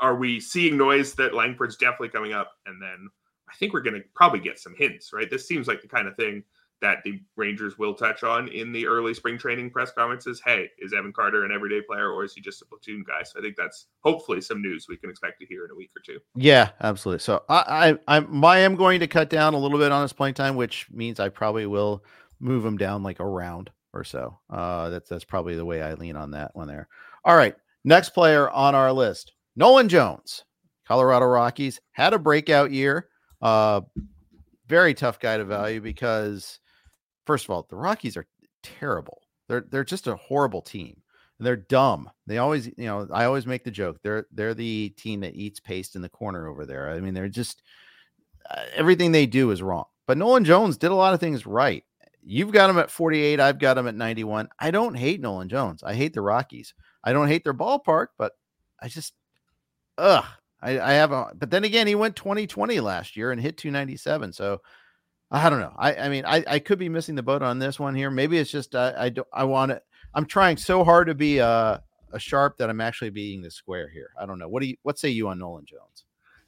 are we seeing noise that Langford's definitely coming up? And then I think we're going to probably get some hints, right? This seems like the kind of thing that the Rangers will touch on in the early spring training press conferences. Hey, is Evan Carter an everyday player or is he just a platoon guy? So I think that's hopefully some news we can expect to hear in a week or two. Yeah, absolutely. So I I I'm, am going to cut down a little bit on his playing time, which means I probably will move him down like a round or so. Uh, that's that's probably the way I lean on that one there. All right, next player on our list, Nolan Jones, Colorado Rockies had a breakout year. Uh, very tough guy to value because first of all, the Rockies are terrible. They're they're just a horrible team. They're dumb. They always, you know, I always make the joke. They're they're the team that eats paste in the corner over there. I mean, they're just uh, everything they do is wrong. But Nolan Jones did a lot of things right. You've got him at 48. I've got him at 91. I don't hate Nolan Jones. I hate the Rockies. I don't hate their ballpark, but I just, ugh. I, I have a, but then again, he went 2020 last year and hit 297. So I don't know. I, I mean, I, I could be missing the boat on this one here. Maybe it's just uh, I don't I want it. I'm trying so hard to be a, a sharp that I'm actually being the square here. I don't know. What do you what say you on Nolan Jones?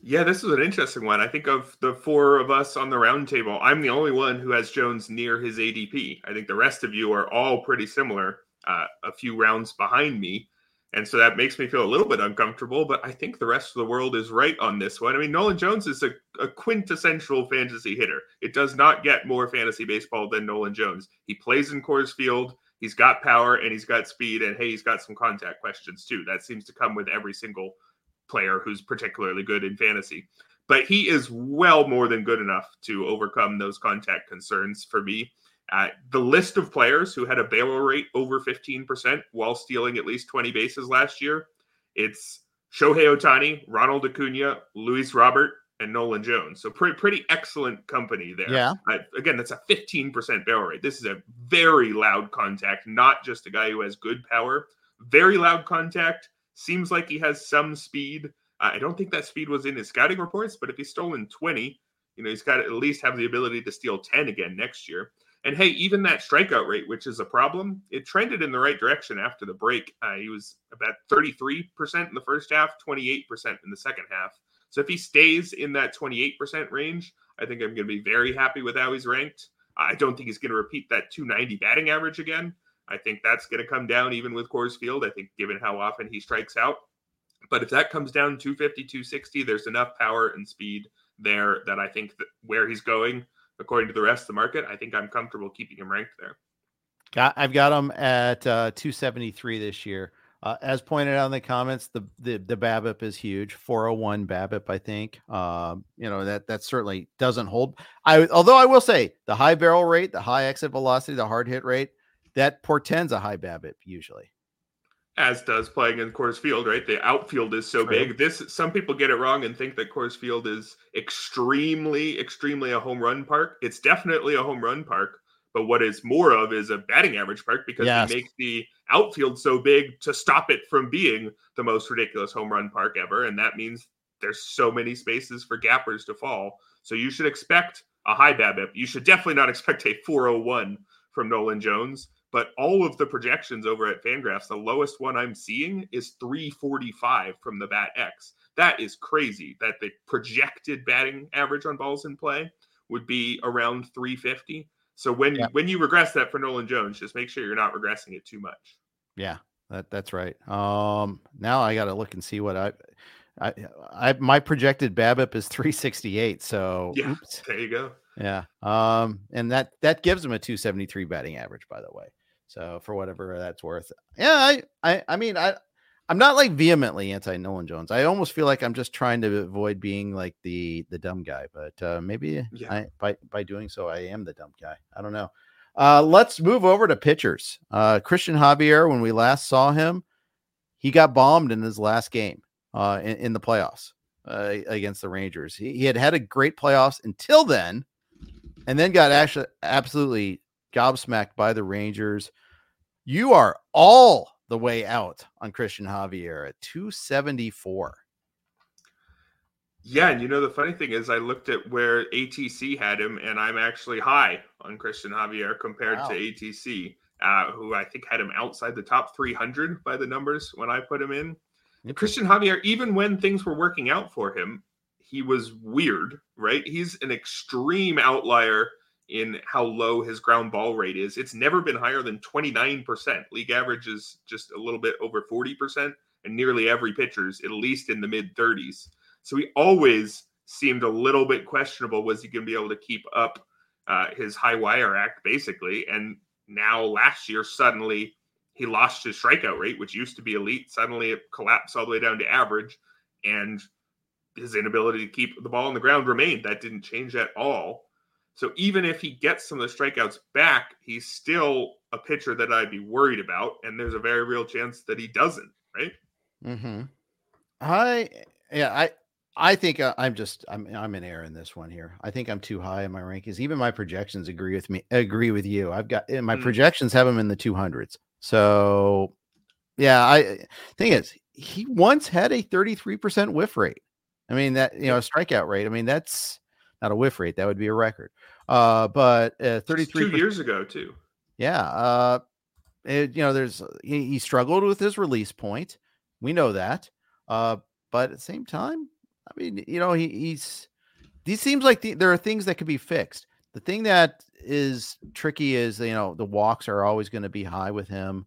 Yeah, this is an interesting one. I think of the four of us on the roundtable, I'm the only one who has Jones near his ADP. I think the rest of you are all pretty similar, uh, a few rounds behind me. And so that makes me feel a little bit uncomfortable, but I think the rest of the world is right on this one. I mean, Nolan Jones is a, a, quintessential fantasy hitter. It does not get more fantasy baseball than Nolan Jones. He plays in Coors Field, he's got power, and he's got speed, and hey, he's got some contact questions too. That seems to come with every single player who's particularly good in fantasy. But he is well more than good enough to overcome those contact concerns for me. Uh, the list of players who had a barrel rate over 15% while stealing at least 20 bases last year, it's Shohei Ohtani, Ronald Acuna, Luis Robert, and Nolan Jones. So pretty pretty excellent company there. Yeah. Uh, again, that's a 15% barrel rate. This is a very loud contact, not just a guy who has good power. Very loud contact. Seems like he has some speed. Uh, I don't think that speed was in his scouting reports, but if he's stolen 20, you know, he's got to at least have the ability to steal 10 again next year. And hey, even that strikeout rate, which is a problem, it trended in the right direction after the break. Uh, he was about 33% in the first half, 28% in the second half. So if he stays in that 28% range, I think I'm going to be very happy with how he's ranked. I don't think he's going to repeat that 290 batting average again. I think that's going to come down even with Coors Field. I think given how often he strikes out. But if that comes down 250, 260, there's enough power and speed there that I think that where he's going, according to the rest of the market, I think I'm comfortable keeping him ranked there. Got, I've got him at uh, 273 this year. Uh, as pointed out in the comments, the, the the BABIP is huge, 401 BABIP. I think, um, you know that that certainly doesn't hold. I although I will say the high barrel rate, the high exit velocity, the hard hit rate, that portends a high BABIP usually. As does playing in Coors Field, right? The outfield is so True. big. This some people get it wrong and think that Coors Field is extremely, extremely a home run park. It's definitely a home run park, but what is more of is a batting average park because yes. they make the outfield so big to stop it from being the most ridiculous home run park ever. And that means there's so many spaces for gappers to fall. So you should expect a high BABIP. You should definitely not expect a 401 from Nolan Jones. But all of the projections over at Fangraphs, the lowest one I'm seeing is 345 from the Bat X. That is crazy that the projected batting average on balls in play would be around 350. So when yeah. when you regress that for Nolan Jones, just make sure you're not regressing it too much. Yeah, that that's right. Um, now I got to look and see what I, I, I my projected BABIP is 368. So yeah, oops. there you go. Yeah. Um, and that that gives him a 273 batting average, by the way. So for whatever that's worth. Yeah, I I I mean I I'm not like vehemently anti Nolan Jones. I almost feel like I'm just trying to avoid being like the the dumb guy, but uh, maybe yeah. I, by by doing so, I am the dumb guy. I don't know. Uh, let's move over to pitchers. Uh, Cristian Javier, when we last saw him, he got bombed in his last game uh, in, in the playoffs uh, against the Rangers. He, he had had a great playoffs until then, and then got actually absolutely gobsmacked by the Rangers. You are all the way out on Cristian Javier at 274. Yeah, and you know the funny thing is I looked at where ATC had him, and I'm actually high on Cristian Javier compared wow. to ATC, uh, who I think had him outside the top 300 by the numbers when I put him in. And Cristian Javier, even when things were working out for him, he was weird, right? He's an extreme outlier in how low his ground ball rate is. It's never been higher than 29%. League average is just a little bit over 40%, and nearly every pitcher's at least in the mid 30s. So he always seemed a little bit questionable. Was he going to be able to keep up uh, his high wire act, basically? And now last year, suddenly he lost his strikeout rate, which used to be elite. Suddenly it collapsed all the way down to average. And his inability to keep the ball on the ground remained. That didn't change at all. So even if he gets some of the strikeouts back, he's still a pitcher that I'd be worried about, and there's a very real chance that he doesn't. Right? Hmm. I yeah I I think uh, I'm just I'm I'm in error in this one here. I think I'm too high in my rankings. Even my projections agree with me. Agree with you. I've got my mm. projections have him in the 200s. So yeah, I thing is he once had a 33% whiff rate. I mean that you know a strikeout rate. I mean that's not a whiff rate. That would be a record. Uh, but uh, 33 two years ago too. Yeah. Uh, it, you know, there's he, he, struggled with his release point. We know that. Uh, but at the same time, I mean, you know, he, he's these seems like the, there are things that could be fixed. The thing that is tricky is you know the walks are always going to be high with him.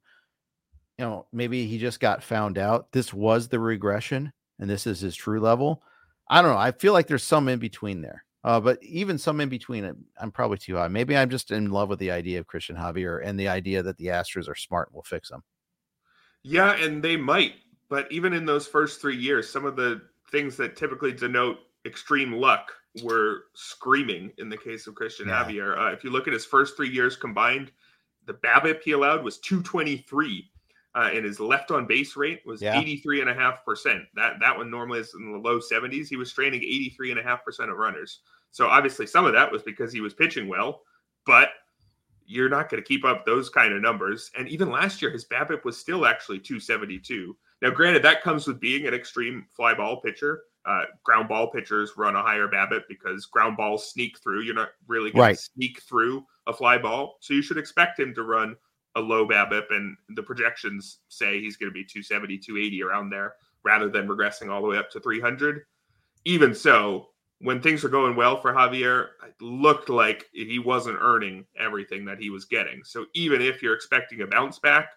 You know, maybe he just got found out. This was the regression, and this is his true level. I don't know. I feel like there's some in between there. Uh, but even some in between, I'm probably too high. Maybe I'm just in love with the idea of Cristian Javier and the idea that the Astros are smart and will fix them. Yeah, and they might. But even in those first three years, some of the things that typically denote extreme luck were screaming in the case of Cristian yeah. Javier. Uh, if you look at his first three years combined, the BABIP he allowed was 223 uh, and his left on base rate was yeah. 83.5%. That that one normally is in the low 70s. He was straining 83.5% of runners. So obviously some of that was because he was pitching well, but you're not going to keep up those kind of numbers. And even last year, his BABIP was still actually 272. Now, granted, that comes with being an extreme fly ball pitcher. Uh, ground ball pitchers run a higher BABIP because ground balls sneak through. You're not really going right. to sneak through a fly ball. So you should expect him to run a low BABIP, and the projections say he's going to be 270, 280 around there rather than regressing all the way up to 300. Even so, when things were going well for Javier, it looked like he wasn't earning everything that he was getting. So even if you're expecting a bounce back,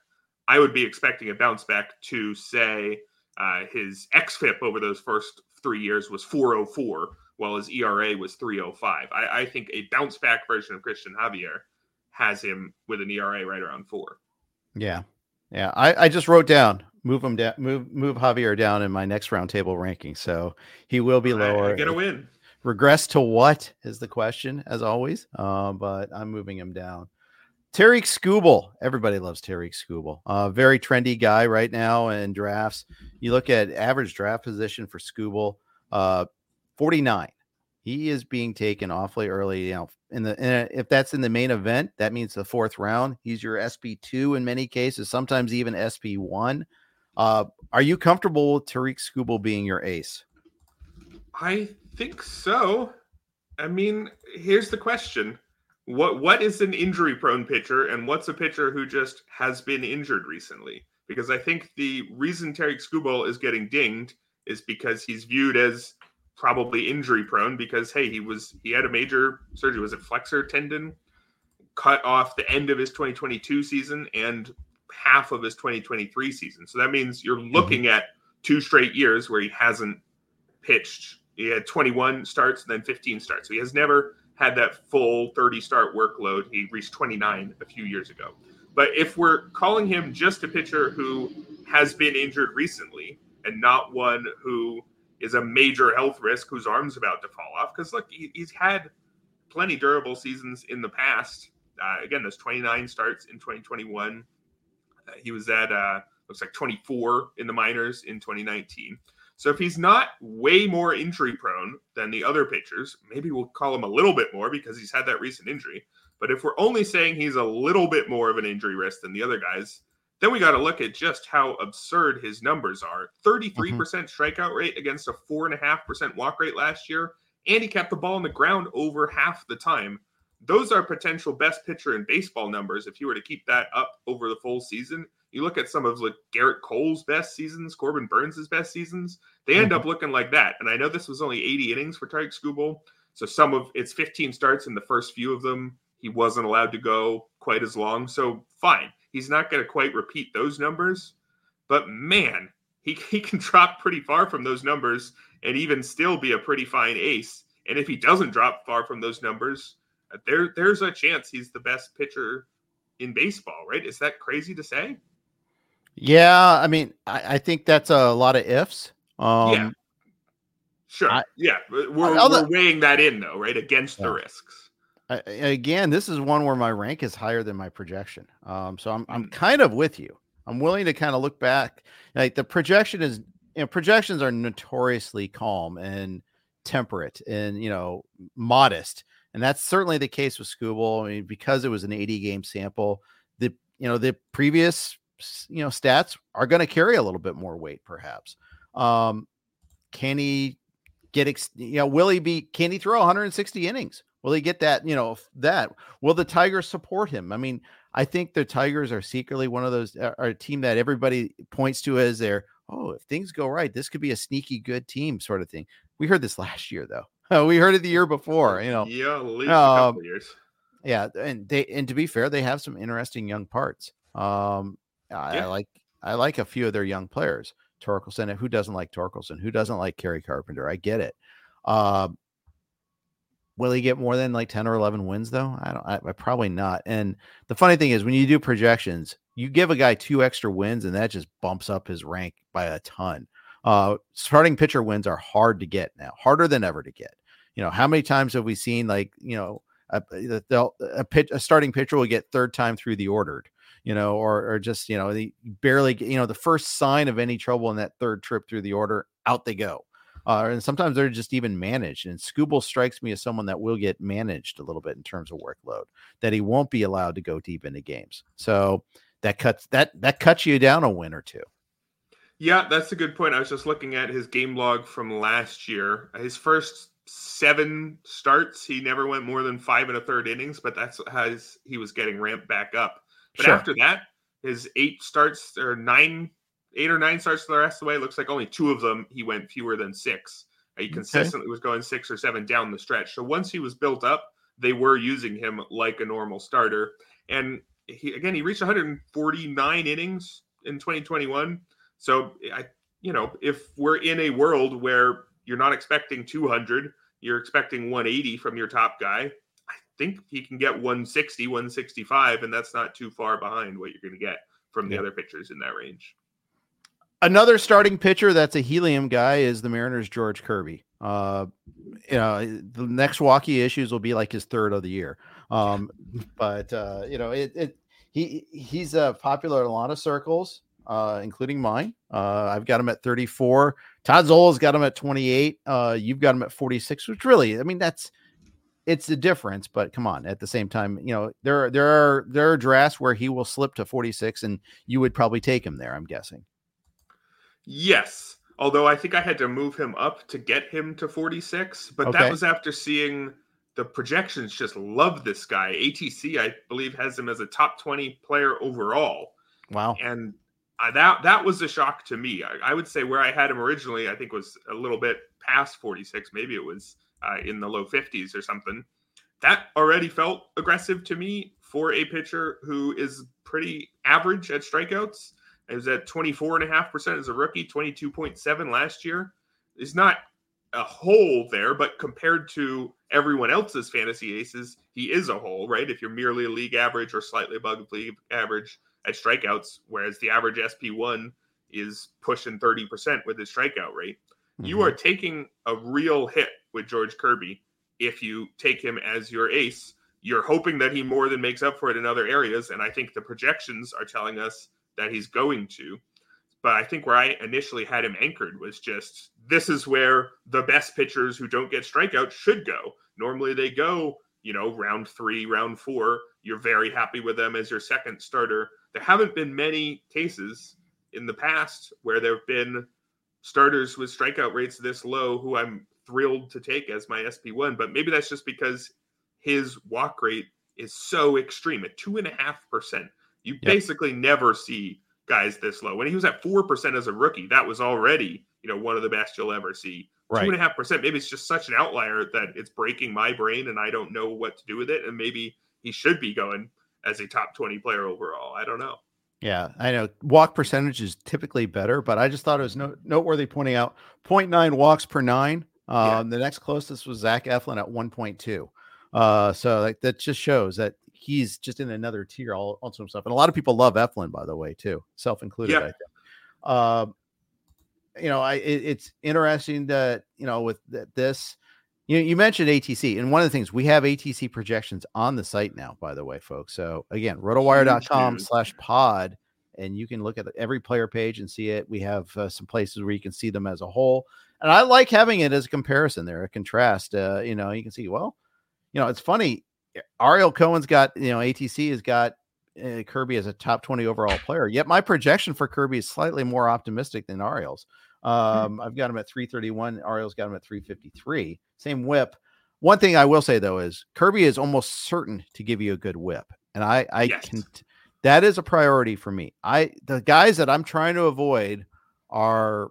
I would be expecting a bounce back to say uh, his xFIP over those first three years was 404, while his ERA was 305. I, I think a bounce back version of Cristian Javier has him with an ERA right around four. Yeah. Yeah. I, I just wrote down move him down, move move Javier down in my next roundtable ranking. So he will be lower. I, I get a win. Regress to what is the question, as always. Uh, but I'm moving him down. Tarik Skubal. Everybody loves Tarik Skubal. Uh, very trendy guy right now in drafts. You look at average draft position for Skubal, uh, 49. He is being taken awfully early. You know, in the in a, if that's in the main event, that means the fourth round. He's your SP two in many cases, sometimes even SP one. Uh, are you comfortable with Tarik Skubal being your ace? I think so. I mean, here's the question. What what is an injury prone pitcher and what's a pitcher who just has been injured recently? Because I think the reason Tarik Skubal is getting dinged is because he's viewed as probably injury prone because hey, he was he had a major surgery. Was it flexor tendon cut off the end of his 2022 season and half of his 2023 season. So that means you're mm-hmm. looking mm-hmm. at two straight years where he hasn't pitched. He had 21 starts and then 15 starts. So he has never had that full 30 start workload. He reached 29 a few years ago. But if we're calling him just a pitcher who has been injured recently and not one who is a major health risk whose arm's about to fall off, because look, he, he's had plenty durable seasons in the past. Uh, again, those 29 starts in 2021, he was at uh, looks like 24 in the minors in 2019. So if he's not way more injury prone than the other pitchers, maybe we'll call him a little bit more because he's had that recent injury. But if we're only saying he's a little bit more of an injury risk than the other guys, then we got to look at just how absurd his numbers are. 33% mm-hmm. strikeout rate against a 4.5% walk rate last year, and he kept the ball on the ground over half the time those are potential best pitcher in baseball numbers if you were to keep that up over the full season. You look at some of like Gerrit Cole's best seasons, Corbin Burnes' best seasons, they end mm-hmm. up looking like that. And I know this was only 80 innings for Tarik Skubal. So some of it's 15 starts in the first few of them. He wasn't allowed to go quite as long. So fine. He's not going to quite repeat those numbers. But man, he, he can [LAUGHS] drop pretty far from those numbers and even still be a pretty fine ace. And if he doesn't drop far from those numbers, there there's a chance he's the best pitcher in baseball, right? Is that crazy to say? Yeah, I mean, I, I think that's a lot of ifs. Um, yeah, sure. I, yeah, we're, we're weighing that in though, right, against yeah. the risks. I, again, this is one where my rank is higher than my projection. Um, so I'm I'm hmm. kind of with you. I'm willing to kind of look back. Like the projection is, you know, projections are notoriously calm and temperate and you know modest and that's certainly the case with Skubal. I mean, because it was an 80 game sample, the you know the previous you know stats are going to carry a little bit more weight, perhaps. Um, can he get ex- you know will he be can he throw 160 innings? Will he get that you know that? Will the Tigers support him? I mean, I think the Tigers are secretly one of those are a team that everybody points to as their oh if things go right this could be a sneaky good team sort of thing. We heard this last year though. [LAUGHS] we heard it the year [LAUGHS] before, you know. Yeah, at least a couple um, years. Yeah, and they and to be fair, they have some interesting young parts. Um, I, yeah. I like I like a few of their young players. Torkelson, who doesn't like Torkelson? Who doesn't like Kerry Carpenter? I get it. Uh, will he get more than like 10 or 11 wins though? I don't, I, I, probably not. And the funny thing is when you do projections, you give a guy two extra wins and that just bumps up his rank by a ton. Uh, starting pitcher wins are hard to get now, harder than ever to get. You know, how many times have we seen like, you know, a, a, pitch, a starting pitcher will get third time through the ordered, you know, or, or just, you know, they barely, you know, the first sign of any trouble in that third trip through the order, out they go. Uh, and sometimes they're just even managed. And Skubal strikes me as someone that will get managed a little bit in terms of workload, that he won't be allowed to go deep into games. So that cuts that that cuts you down a win or two. Yeah, that's a good point. I was just looking at his game log from last year. His first seven starts, he never went more than five and a third innings, but that's how he was getting ramped back up. But sure. after that, his eight starts or nine, eight or nine starts the rest of the way, looks like only two of them he went fewer than six. He consistently okay. was going six or seven down the stretch. So once he was built up, they were using him like a normal starter. And he again, he reached 149 innings in 2021. So I, you know, if we're in a world where you're not expecting 200, you're expecting 180 from your top guy. I think he can get 160, 165, and that's not too far behind what you're going to get from the other pitchers in that range. Another starting pitcher that's a helium guy is the Mariners' George Kirby. Uh, you know, the next walkie issues will be like his third of the year. Um, but uh, you know, it, it he he's uh, popular in a lot of circles, uh, including mine. Uh, I've got him at 34. Todd Zola's got him at 28. Uh, you've got him at 46, which really, I mean, that's it's the difference, but come on, at the same time, you know, there there are there are drafts where he will slip to 46 and you would probably take him there, I'm guessing. Yes. Although I think I had to move him up to get him to 46, but okay. that was after seeing the projections just love this guy. ATC, I believe, has him as a top 20 player overall. Wow. And that that was a shock to me. I, I, would say where I had him originally, I think was a little bit past 46. Maybe it was uh, in the low 50s or something. That already felt aggressive to me for a pitcher who is pretty average at strikeouts. It was at 24.5% as a rookie, 22.7 last year. Is not a hole there, but compared to everyone else's fantasy aces, he is a hole, right? If you're merely league average or slightly above league average at strikeouts, whereas the average SP1 is pushing 30% with his strikeout rate. Mm-hmm. You are taking a real hit with George Kirby if you take him as your ace. You're hoping that he more than makes up for it in other areas. And I think the projections are telling us that he's going to. But I think where I initially had him anchored was just this is where the best pitchers who don't get strikeouts should go. Normally they go, you know, round three, round four. You're very happy with them as your second starter. There haven't been many cases in the past where there have been starters with strikeout rates this low who I'm thrilled to take as my SP1. But maybe that's just because his walk rate is so extreme at two and a half percent. You yep. basically never see guys this low. When he was at four percent as a rookie, that was already you know one of the best you'll ever see. Right. Two and a half percent. Maybe it's just such an outlier that it's breaking my brain, and I don't know what to do with it. And maybe he should be going as a top twenty player overall. I don't know. Yeah, I know walk percentage is typically better, but I just thought it was no, noteworthy pointing out 0.9 walks per nine. Um, yeah. The next closest was Zach Eflin at 1.2. Uh, so like, that just shows that he's just in another tier all also himself. And a lot of people love Eflin, by the way, too, self included. Yeah. I think. Uh, you know, I it, it's interesting that you know with th- this. You, you mentioned ATC, and one of the things we have ATC projections on the site now, by the way, folks. So again, rotowire.com slash pod, and you can look at every player page and see it. We have uh, some places where you can see them as a whole, and I like having it as a comparison there, a contrast. Uh, you know, you can see, well, you know, it's funny. Ariel Cohen's got, you know, ATC has got uh, Kirby as a top 20 overall player. Yet my projection for Kirby is slightly more optimistic than Ariel's. Hmm. Um, mm-hmm. I've got him at 331. Ariel's got him at 353. Same whip. One thing I will say though is Kirby is almost certain to give you a good whip, and I I yes. can. That is a priority for me. I the guys that I'm trying to avoid are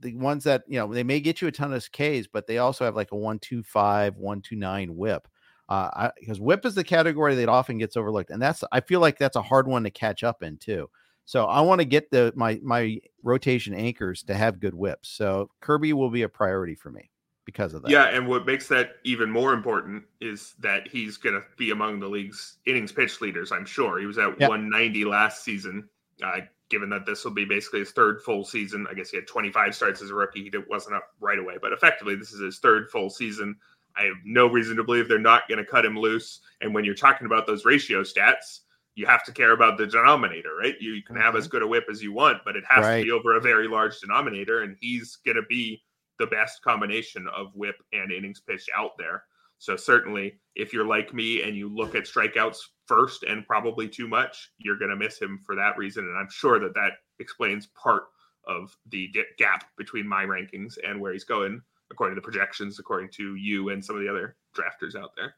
the ones that you know they may get you a ton of Ks, but they also have like a one two five, one two nine whip. Uh, because whip is the category that often gets overlooked, and that's I feel like that's a hard one to catch up in too. So I want to get the my my rotation anchors to have good whips. So Kirby will be a priority for me because of that. Yeah, and what makes that even more important is that he's going to be among the league's innings pitch leaders. I'm sure he was at yep. 190 last season. Uh, given that this will be basically his third full season, I guess he had 25 starts as a rookie. He wasn't up right away, but effectively this is his third full season. I have no reason to believe they're not going to cut him loose. And when you're talking about those ratio stats, you have to care about the denominator, right? You, can have as mm-hmm. good a whip as you want, but it has right. to be over a very large denominator. And he's going to be the best combination of whip and innings pitched out there. So certainly, if you're like me and you look at strikeouts first and probably too much, you're going to miss him for that reason. And I'm sure that that explains part of the gap between my rankings and where he's going according to the projections, according to you and some of the other drafters out there.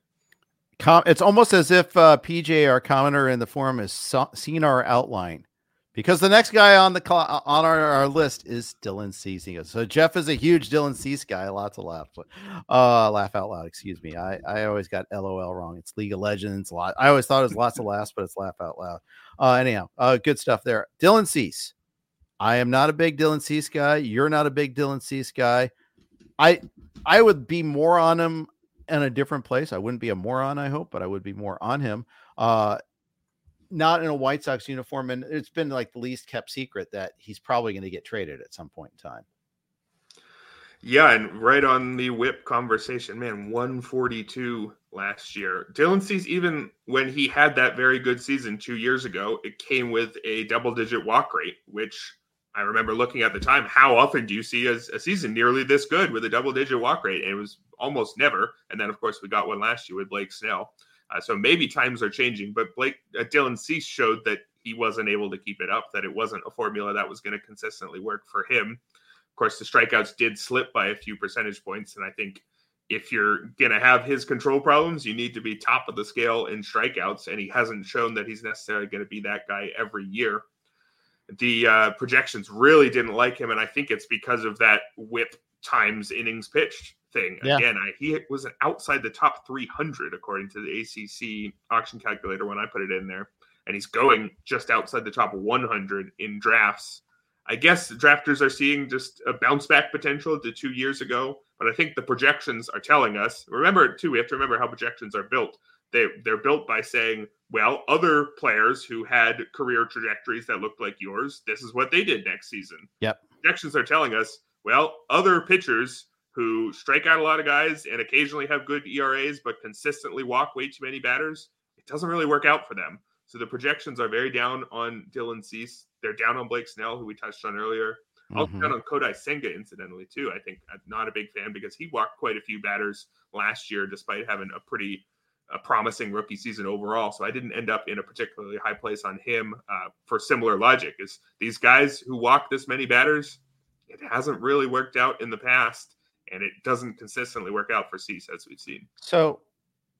Com- it's almost as if uh, PJ, our commenter in the forum, has so- seen our outline because the next guy on the cl- on our, our list is Dylan Cease. So Jeff is a huge Dylan Cease guy. Lots of laugh, uh, laugh out loud. Excuse me. I, I always got LOL wrong. It's League of Legends. Lot. I always thought it was lots of laughs, but it's laugh out loud. Uh, anyhow, uh, good stuff there. Dylan Cease. I am not a big Dylan Cease guy. You're not a big Dylan Cease guy. I I would be more on him in a different place. I wouldn't be a moron, I hope, but I would be more on him. Uh, not in a White Sox uniform, and it's been like the least kept secret that he's probably going to get traded at some point in time. Yeah, and right on the whip conversation, man, 142 last year. Dylan Cease even when he had that very good season two years ago, it came with a double digit walk rate, which I remember looking at the time. How often do you see a, a season nearly this good with a double digit walk rate? And it was almost never. And then, of course, we got one last year with Blake Snell. Uh, so maybe times are changing, but Blake uh, Dylan Cease showed that he wasn't able to keep it up. That it wasn't a formula that was going to consistently work for him. Of course, the strikeouts did slip by a few percentage points, and I think if you're going to have his control problems, you need to be top of the scale in strikeouts, and he hasn't shown that he's necessarily going to be that guy every year. The uh, projections really didn't like him, and I think it's because of that whip times innings pitched thing. Yeah. Again, I, he was outside the top 300 according to the ATC auction calculator when I put it in there, and he's going just outside the top 100 in drafts. I guess drafters are seeing just a bounce back potential to two years ago, but I think the projections are telling us. Remember, too, we have to remember how projections are built. They they're built by saying, well, other players who had career trajectories that looked like yours, this is what they did next season. Yep. Projections are telling us, well, other pitchers who strike out a lot of guys and occasionally have good ERAs, but consistently walk way too many batters, it doesn't really work out for them. So the projections are very down on Dylan Cease. They're down on Blake Snell, who we touched on earlier. Also Mhm. down on Kodai Senga, incidentally, too. I think I'm not a big fan because he walked quite a few batters last year, despite having a pretty a promising rookie season overall. So I didn't end up in a particularly high place on him uh, for similar logic. Is these guys who walk this many batters, it hasn't really worked out in the past, and it doesn't consistently work out for Cease as we've seen. So,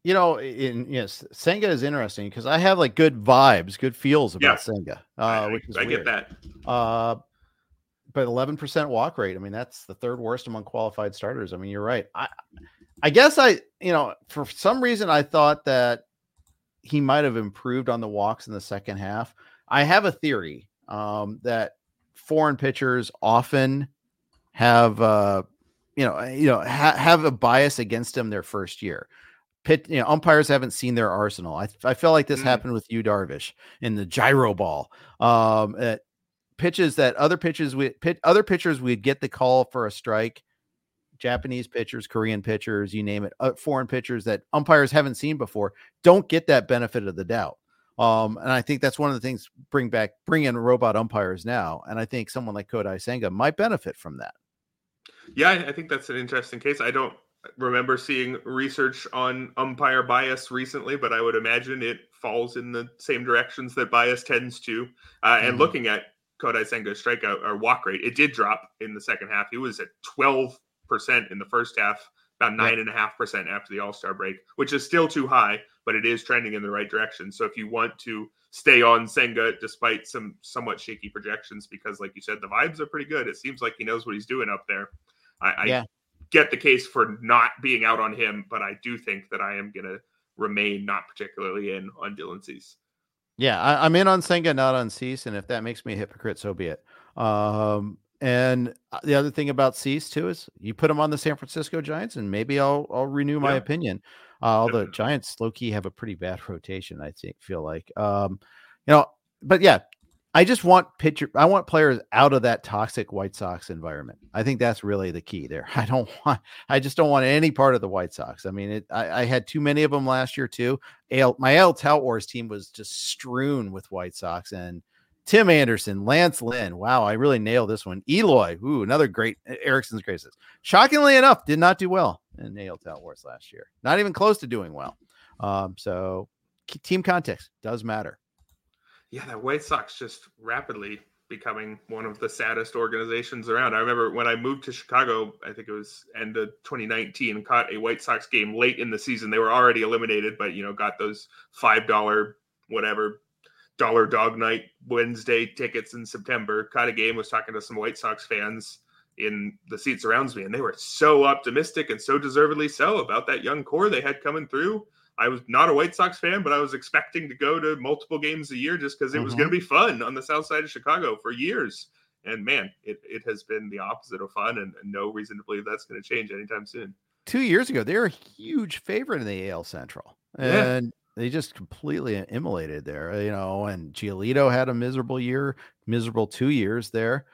you know, in yes, Senga is interesting because I have like good vibes, good feels about Yeah. Senga, uh, I, which is I weird. get that. Uh, but 11% walk rate. I mean, that's the third worst among qualified starters. I mean, you're right. I, I guess I, you know, for some reason I thought that he might have improved on the walks in the second half. I have a theory um, that foreign pitchers often have, uh, you know, you know, ha- have a bias against them their first year. Pit, you know, umpires haven't seen their arsenal. I, I feel like this Mm. happened with Yu, Darvish, in the gyro ball. Um, uh, pitches that other pitches we pit, other pitchers we'd get the call for a strike. Japanese pitchers, Korean pitchers, you name it, uh, foreign pitchers that umpires haven't seen before don't get that benefit of the doubt. Um, and I think that's one of the things bring back bring in robot umpires now. And I think someone like Kodai Senga might benefit from that. Yeah, I think that's an interesting case. I don't remember seeing research on umpire bias recently, but I would imagine it falls in the same directions that bias tends to. Uh, And Mhm. looking at Kodai Senga's strikeout or walk rate, it did drop in the second half. He was at 12% in the first half, about nine and a half percent after the All Star break, which is still too high, but it is trending in the right direction. So if you want to stay on Senga despite some somewhat shaky projections, because like you said, the vibes are pretty good. It seems like he knows what he's doing up there. I, I Yeah. get the case for not being out on him, but I do think that I am going to remain not particularly in on Dylan Cease. Yeah, I, I'm in on Senga, not on Cease, and if that makes me a hypocrite, so be it. Um, and uh, the other thing about Cease too is you put him on the San Francisco Giants, and maybe I'll I'll renew my Yeah. opinion. Uh, although. Giants low key have a pretty bad [LAUGHS] rotation, I think feel like. Um, you know, but yeah, I just want pitcher. I want players out of that toxic White Sox environment. I think that's really the key there. [LAUGHS] I don't want. I just don't want any part of the White Sox. I mean, it, I, I had too many of them last year too. AL, my L Tout Wars team was just strewn with White Sox and Tim Anderson, Lance Lynn. Wow, I really nailed this one. Eloy, ooh, another great Erickson's graces. Shockingly enough, did not do well in AL Tout Wars last year. Not even close to doing well. Um, so team context does matter. Yeah, that White Sox just rapidly becoming one of the saddest organizations around. I remember when I moved to Chicago, I think it was end of 2019, caught a White Sox game late in the season. They were already eliminated, but you know, got those five dollar whatever dollar dog night Wednesday tickets in September. Caught a game, was talking to some White Sox fans in the seats around me, and they were so optimistic and so deservedly so about that young core they had coming through. I was not a White Sox fan, but I was expecting to go to multiple games a year just because it mm-hmm. was going to be fun on the south side of Chicago for years. And man, it, it has been the opposite of fun, and, and no reason to believe that's going to change anytime soon. Two years ago, they were a huge favorite in the AL Central, and yeah. They just completely immolated there. You know, and Giolito had a miserable year, miserable two years there.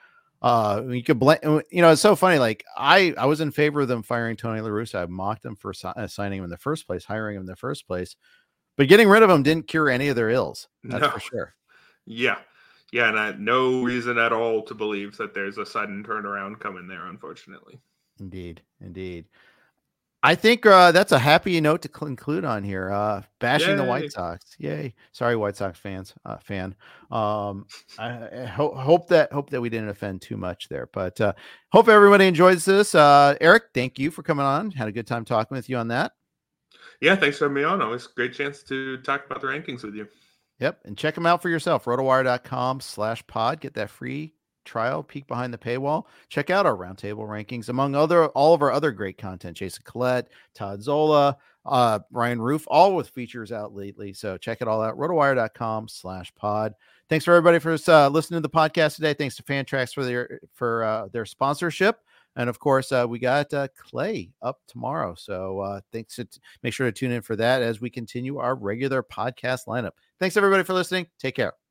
Uh, you could blame, you know, it's so funny. Like I, I was in favor of them firing Tony La Russa. I mocked him for si- uh, signing him in the first place, hiring him in the first place, but getting rid of him didn't cure any of their ills. [LAUGHS] That's no. for sure. Yeah, yeah, and I no reason at all to believe that there's a sudden turnaround coming there. Unfortunately. Indeed, indeed. I think uh, that's a happy note to conclude on here. Uh, bashing Yay. the White Sox. Yay! Sorry, White Sox fans. Uh, fan. Um, I, I ho- hope that hope that we didn't offend too much there, but uh, hope everybody enjoys this. Uh, Erik, thank you for coming on. Had a good time talking with you on that. Yeah, thanks for having me on. Always great chance to talk about the rankings with you. Yep, and check them out for yourself. Rotowire.com slash pod. Get that free trial, peek behind the paywall, check out our roundtable rankings, among other all of our other great content. Jason Collette, Todd Zola, uh, Ryan Rufe, all with features out lately. So check it all out. Rotowire.com slash pod. Thanks for everybody for uh, listening to the podcast today. Thanks to Fantrax for their for uh, their sponsorship. And of course, uh, we got uh, Clay up tomorrow. So uh, thanks. To, make sure to tune in for that as we continue our regular podcast lineup. Thanks everybody for listening. Take care.